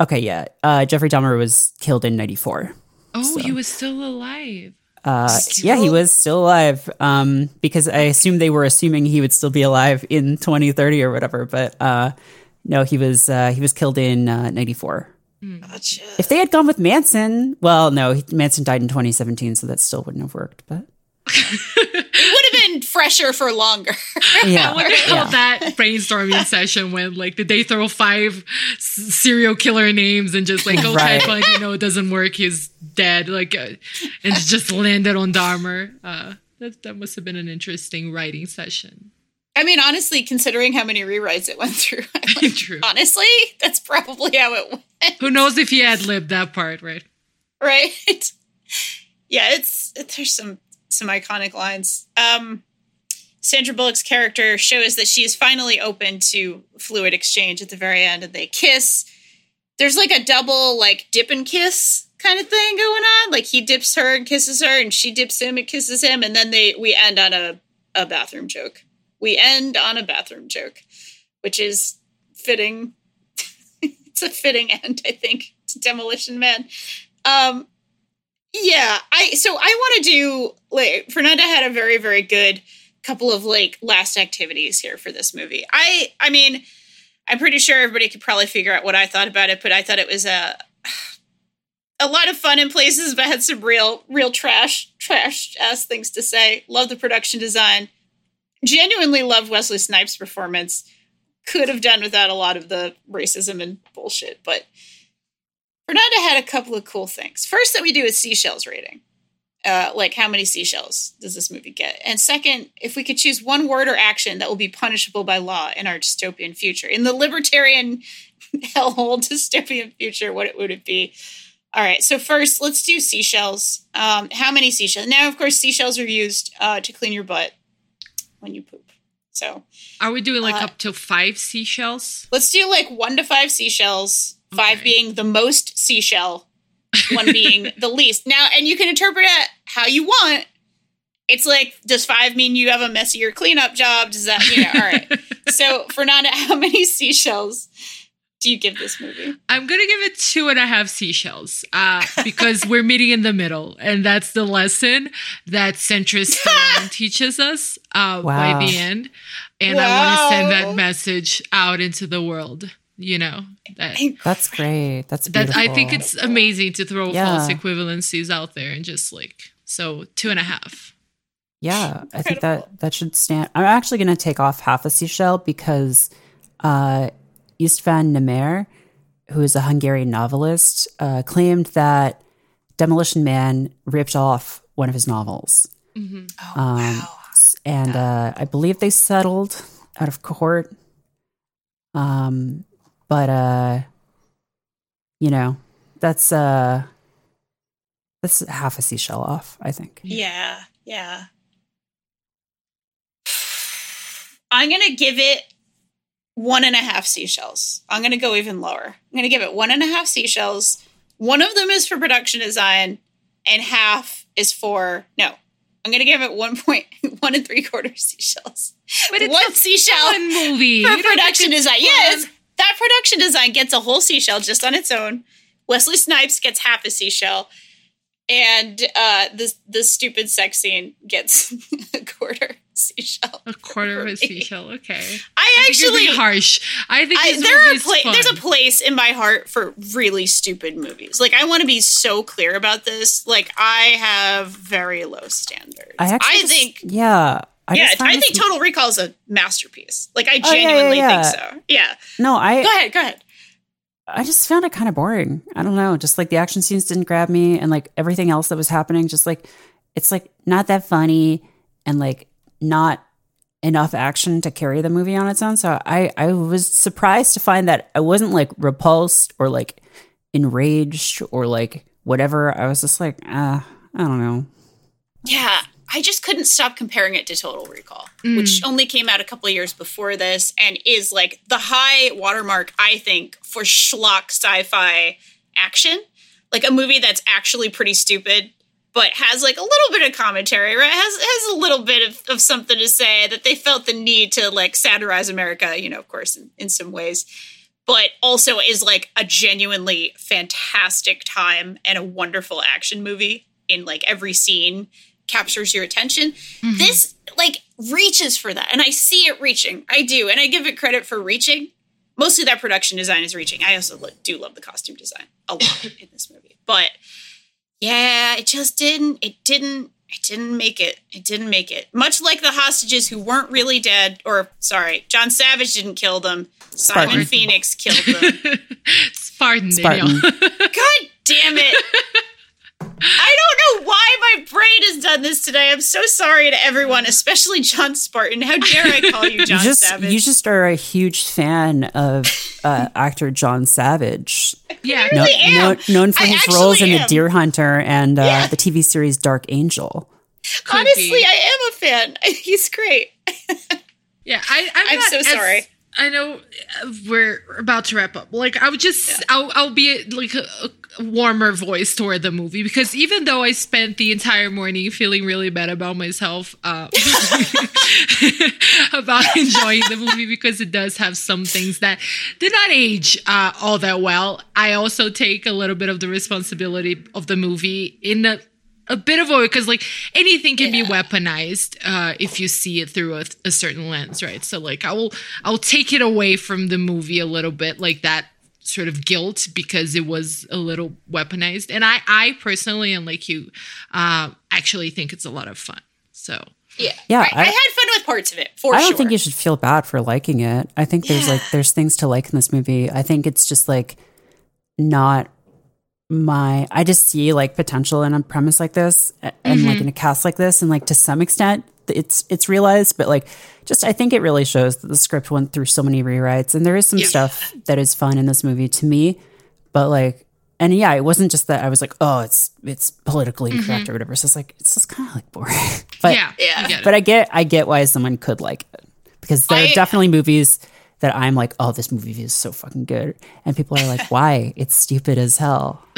Okay, yeah. Uh, Jeffrey Dahmer was killed in 94. Oh, he was still alive. Uh, yeah, he was still alive. Um, because I assume they were assuming he would still be alive in 2030 or whatever. But uh, no, he was uh, he was killed in uh, 94. Gotcha. If they had gone with Manson, well, no, Manson died in 2017, so that still wouldn't have worked. But It would have been fresher for longer. yeah, I wonder how yeah. that brainstorming session went. Like, did they throw five s- serial killer names and just like, okay, Right. fine, you know, it doesn't work. He's dead. Like, uh, and just landed on Dahmer. Uh, that, that must have been an interesting writing session. I mean, honestly, considering how many rewrites it went through, like- True. honestly, that's probably how it went, Who knows if he had lived that part, right? right? yeah, it's there's some some iconic lines. Um, Sandra Bullock's character shows that she is finally open to fluid exchange at the very end, and they kiss. There's like a double like dip and kiss kind of thing going on. Like he dips her and kisses her, and she dips him and kisses him, and then they we end on a a bathroom joke. We end on a bathroom joke, which is fitting. it's a fitting end, I think, to Demolition Man. Um, yeah, I so I want to do like Fernanda had a very very good couple of like last activities here for this movie. I I mean, I'm pretty sure everybody could probably figure out what I thought about it, but I thought it was a a lot of fun in places, but had some real real trash trash ass things to say. Love the production design. Genuinely love Wesley Snipes' performance. Could have done without a lot of the racism and bullshit, but Fernanda had a couple of cool things. First, that we do is seashells rating. Uh, like, how many seashells does this movie get? And second, if we could choose one word or action that will be punishable by law in our dystopian future, in the libertarian hellhole dystopian future, what it would it be? All right. So first, let's do seashells. Um, how many seashells? Now, of course, seashells are used uh, to clean your butt when you poop. So Are we doing like Uh, up to five seashells? let's do like one to five seashells. Five Okay. being the most seashell, one being the least. Now, and you can interpret it how you want. It's like, does five mean you have a messier cleanup job? Does that, you know, all right. So, Fernanda, how many seashells do you give this movie? I'm gonna give it two and a half seashells uh, because we're meeting in the middle, and that's the lesson that centrist film teaches us uh, Wow. by the end. And I want to send that message out into the world. You know that That's great. That's that. I think it's amazing to throw Yeah. false equivalencies out there and just like so two and a half. Yeah, I think that that should stand. I'm actually going to take off half a seashell because uh, Istvan Nemere, who is a Hungarian novelist, uh, claimed that Demolition Man ripped off one of his novels. Oh, Um, s- And uh, I believe they settled out of court. Um, but uh, you know, that's uh, that's half a seashell off. I think. Yeah, yeah. I'm gonna give it one and a half seashells. I'm gonna go even lower. I'm gonna give it one and a half seashells. One of them is for production design, and half is for no. I'm gonna give it one point one and three quarters seashells. But it's one a seashell Fun movie for You production it's design. fun? Yes, that production design gets a whole seashell just on its own. Wesley Snipes gets half a seashell, and uh, the the stupid sex scene gets a quarter seashell. A quarter of a seashell. Okay. I I think you're actually being harsh. I think I, there are pla- there's a place in my heart for really stupid movies. Like I want to be so clear about this. Like I have very low standards. I actually, I just- think yeah. I yeah, I think Total Recall is a masterpiece. Like I Oh, yeah, yeah, genuinely yeah. think so. Yeah. No, I Go ahead. Go ahead. I just found it kind of boring. I don't know. Just like the action scenes didn't grab me, and like everything else that was happening, just like it's like not that funny, and like not enough action to carry the movie on its own. So I I was surprised to find that I wasn't like repulsed or like enraged or like whatever. I was just like, uh, I don't know. Yeah. I just couldn't stop comparing it to Total Recall, mm. which only came out a couple of years before this and is like the high watermark, I think, for schlock sci-fi action. Like a movie that's actually pretty stupid, but has like a little bit of commentary, right? Has has a little bit of, of something to say that they felt the need to like satirize America, you know, of course, in, in some ways. But also is like a genuinely fantastic time and a wonderful action movie in like every scene captures your attention. Mm-hmm. This like reaches for that. And I see it reaching. I do. And I give it credit for reaching. Mostly that production design is reaching. I also lo- do love the costume design a lot in this movie. But yeah, it just didn't it didn't it didn't make it. It didn't make it. Much like the hostages who weren't really dead or sorry, John Savage didn't kill them. Simon Spartan. Phoenix killed them. Spartan, Spartan. Danielle. God damn it. I don't know why my brain has done this today. I'm so sorry to everyone, especially John Spartan. How dare I call you John you just Savage? you just are a huge fan of uh, actor John Savage, yeah. no, really am. known, known for I his roles in The. Deer Hunter and uh, Yeah. the TV series Dark Angel. could Honestly, be. I am a fan. He's great. Yeah, I, I'm, I'm not so as- sorry. I know uh, we're about to wrap up. Like, I would just, I'll, I'll be like a, a warmer voice toward the movie because even though I spent the entire morning feeling really bad about myself, uh, about enjoying the movie because it does have some things that did not age uh, all that well, I also take a little bit of the responsibility of the movie in a a bit of a because like anything can be weaponized uh if you see it through a, a certain lens right so like i will i'll take it away from the movie a little bit like that sort of guilt because it was a little weaponized and i i personally and like you uh actually think it's a lot of fun so Yeah. Yeah, I, I I- had fun with parts of it, for I don't think you should feel bad for liking it. I think there's like there's things to like in this movie. I think it's just like not my I just see like potential in a premise like this a- and like in a cast like this and like to some extent it's it's realized but like just I think it really shows that the script went through so many rewrites and there is some stuff that is fun in this movie to me but like and yeah it wasn't just that I was like oh it's it's politically incorrect or whatever. So it's like it's just kind of like boring. But yeah Yeah. I but I get I get why someone could like it because there I- are definitely movies that I'm like, oh, this movie is so fucking good, and people are like, why? It's stupid as hell.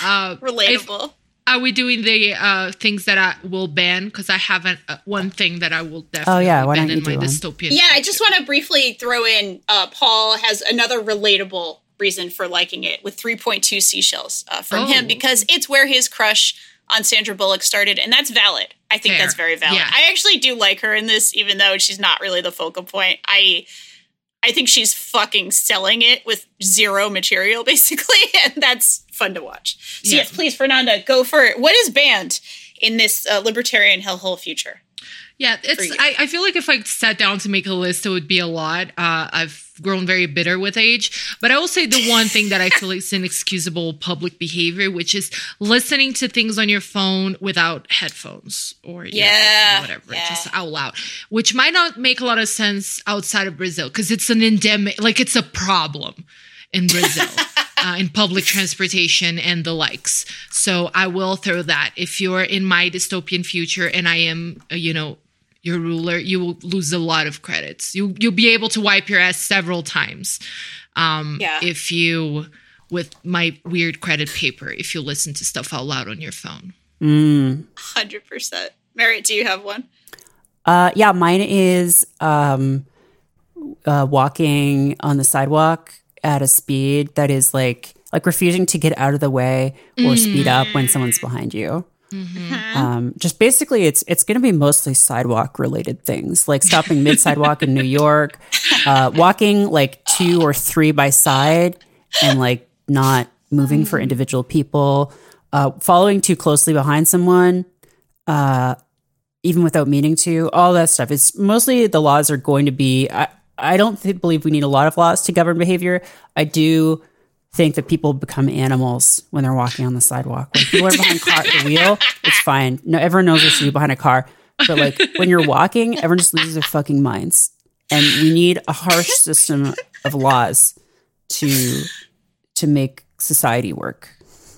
Relatable. are we doing the uh things that i will ban because i haven't uh, one thing that i will definitely Oh, yeah, why ban don't in you my do one? dystopian yeah, I just want to briefly throw in uh, Paul has another relatable reason for liking it with 3.2 seashells uh, from Oh. him because it's where his crush on Sandra Bullock started, and that's valid. I think Fair. that's very valid. Yeah. I actually do like her in this, even though she's not really the focal point. I I think she's fucking selling it with zero material, basically, and that's fun to watch. So Yeah. yes, please, Fernanda, go for it. What is banned in this uh, libertarian hellhole future? Yeah, it's. I, I feel like if I sat down to make a list, it would be a lot. Uh, I've grown very bitter with age, but I will say the one thing that I feel is inexcusable public behavior, which is listening to things on your phone without headphones or Yeah, or whatever, yeah. just out loud, which might not make a lot of sense outside of Brazil because it's an endemic, like it's a problem in Brazil. Uh, in public transportation and the likes. So I will throw that. If you're in my dystopian future and I am, uh, you know, your ruler, you will lose a lot of credits. You you'll be able to wipe your ass several times. Um, Yeah. If you with my weird credit paper, if you listen to stuff out loud on your phone. Hundred percent. Merritt, do you have one? Uh, yeah, mine is um, uh, walking on the sidewalk at a speed that is like like refusing to get out of the way or speed up when someone's behind you. Um, just basically, it's it's going to be mostly sidewalk related things, like stopping mid sidewalk in New York, uh, walking like two or three by side, and like not moving for individual people, uh, following too closely behind someone, uh, even without meaning to, all that stuff. It's mostly the laws are going to be. I, I don't th- believe we need a lot of laws to govern behavior. I do think that people become animals when they're walking on the sidewalk. When people are behind car, the wheel, it's fine. No, everyone knows what to do behind a car. But like when you're walking, everyone just loses their fucking minds. And we need a harsh system of laws to to make society work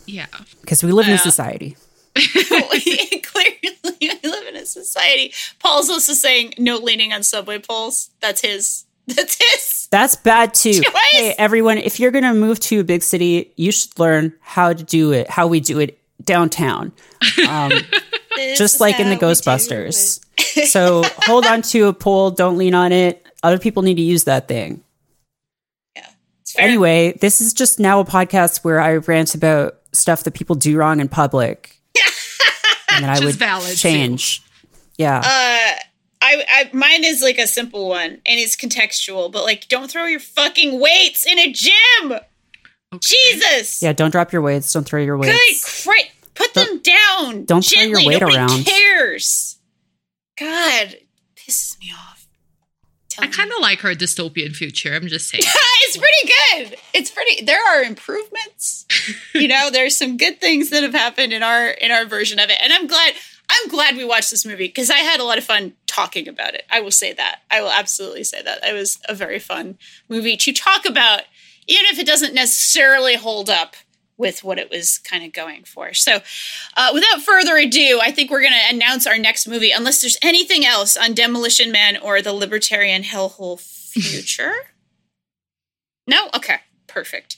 Yeah. because we live in a society. Clearly, we live in a society. Paul's also saying no leaning on subway poles. That's his. That's his. That's bad too. Hey, everyone, if you're going to move to a big city, you should learn how to do it, how we do it downtown. Um, just like in the how we do Ghostbusters. so hold on to a pole, don't lean on it. Other people need to use that thing. Fair. Anyway, this is just now a podcast where I rant about stuff that people do wrong in public. and I would valid, too. change. Yeah. Uh, I, I mine is like a simple one and it's contextual, but like don't throw your fucking weights in a gym. Jesus. yeah, don't drop your weights, don't throw your Good weights. cri- Put them down. don't throw your gently. weight Nobody around. cares. God, pisses me off. Tell I kind of like her dystopian future. I'm just saying. it's pretty good. It's pretty. There are improvements. you know, there's some good things that have happened in our in our version of it, and I'm glad. I'm glad we watched this movie because I had a lot of fun talking about it. I will say that. I will absolutely say that. It was a very fun movie to talk about, even if it doesn't necessarily hold up with what it was kind of going for. So, uh, without further ado, I think we're going to announce our next movie, unless there's anything else on Demolition Man or the Libertarian Hellhole Future. no? Okay, perfect.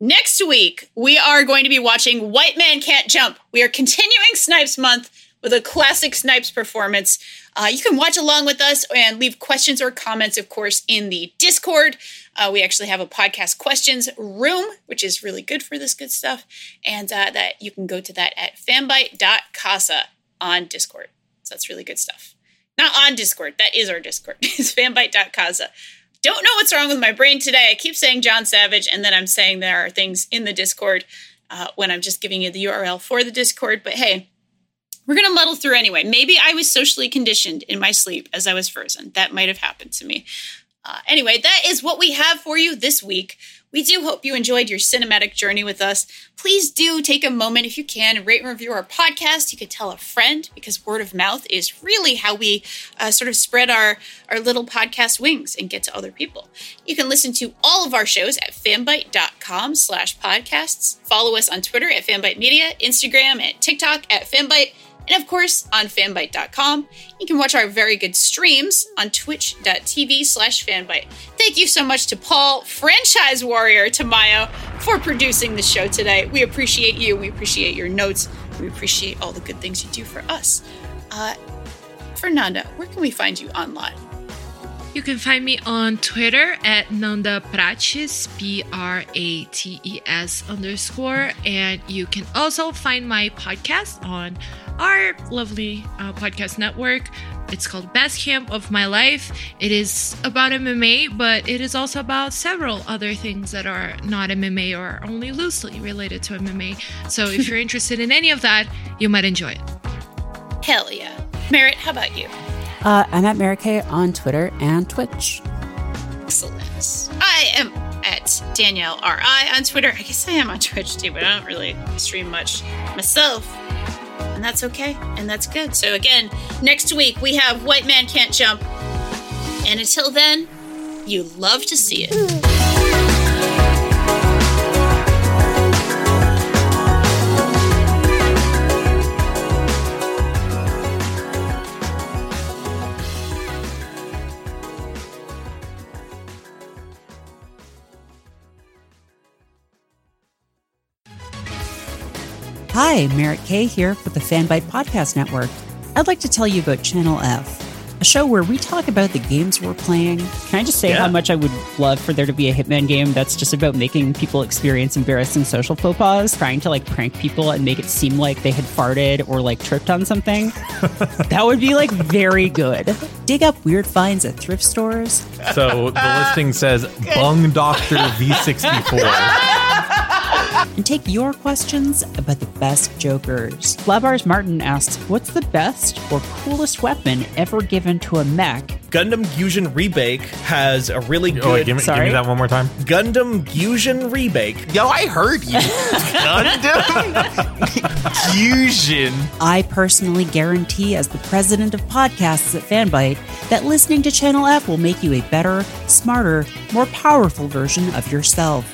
Next week, we are going to be watching White Men Can't Jump. We are continuing Snipes Month with a classic Snipes performance. Uh, you can watch along with us and leave questions or comments, of course, in the Discord. Uh, we actually have a podcast questions room, which is really good for this good stuff. And uh, that you can go to that at fanbyte.casa on Discord. So that's really good stuff. Not on Discord. That is our Discord. It's fanbyte.casa. Don't know what's wrong with my brain today. I keep saying John Savage, and then I'm saying there are things in the Discord uh, when I'm just giving you the URL for the Discord. But hey, we're going to muddle through anyway. Maybe I was socially conditioned in my sleep as I was frozen. That might have happened to me. Uh, anyway, that is what we have for you this week. We do hope you enjoyed your cinematic journey with us. Please do take a moment if you can, rate and review our podcast. You could tell a friend because word of mouth is really how we uh, sort of spread our, our little podcast wings and get to other people. You can listen to all of our shows at fanbyte.com slash podcasts. Follow us on Twitter at fanbyte media, Instagram and TikTok at fanbyte, and of course, on fanbyte.com, you can watch our very good streams on twitch.tv slash fanbyte. Thank you so much to Paul, franchise warrior Tamayo, for producing the show today. We appreciate you. We appreciate your notes. We appreciate all the good things you do for us. Uh, Fernanda, where can we find you online? You can find me on Twitter at Nanda Prates, P R A T E S underscore. And you can also find my podcast on our lovely uh, podcast network. It's called Best Camp of My Life. It is about MMA, but it is also about several other things that are not MMA or only loosely related to MMA. So if you're interested in any of that, you might enjoy it. Hell yeah. Merritt, how about you? Uh, I'm at Mary Kay on Twitter and Twitch. Excellent. I am at Danielle R.I. on Twitter. I guess I am on Twitch too, but I don't really stream much myself. And that's okay. And that's good. So, again, next week we have White Men Can't Jump. And until then, you love to see it. Hi, Merritt Kay here for the Fanbyte Podcast Network. I'd like to tell you about Channel F, a show where we talk about the games we're playing. Can I just say Yeah. how much I would love for there to be a Hitman game that's just about making people experience embarrassing social faux pas, trying to like prank people and make it seem like they had farted or like tripped on something? that would be like very good. Dig up weird finds at thrift stores. So the listing says Bung Doctor V64. and take your questions about the best jokers. Flabars Martin asks, What's the best or coolest weapon ever given to a mech? Gundam Fusion Rebake has a really good. Oh, wait, give me, give me that one more time. Gundam Fusion Rebake. Yo, I heard you. Gundam Fusion. I personally guarantee, as the president of podcasts at Fanbyte, that listening to Channel F will make you a better, smarter, more powerful version of yourself.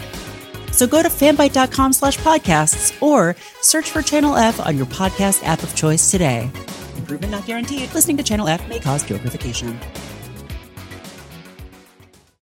So go to fanbyte.com slash podcasts or search for Channel F on your podcast app of choice today. Improvement not guaranteed. Listening to Channel F may cause purification.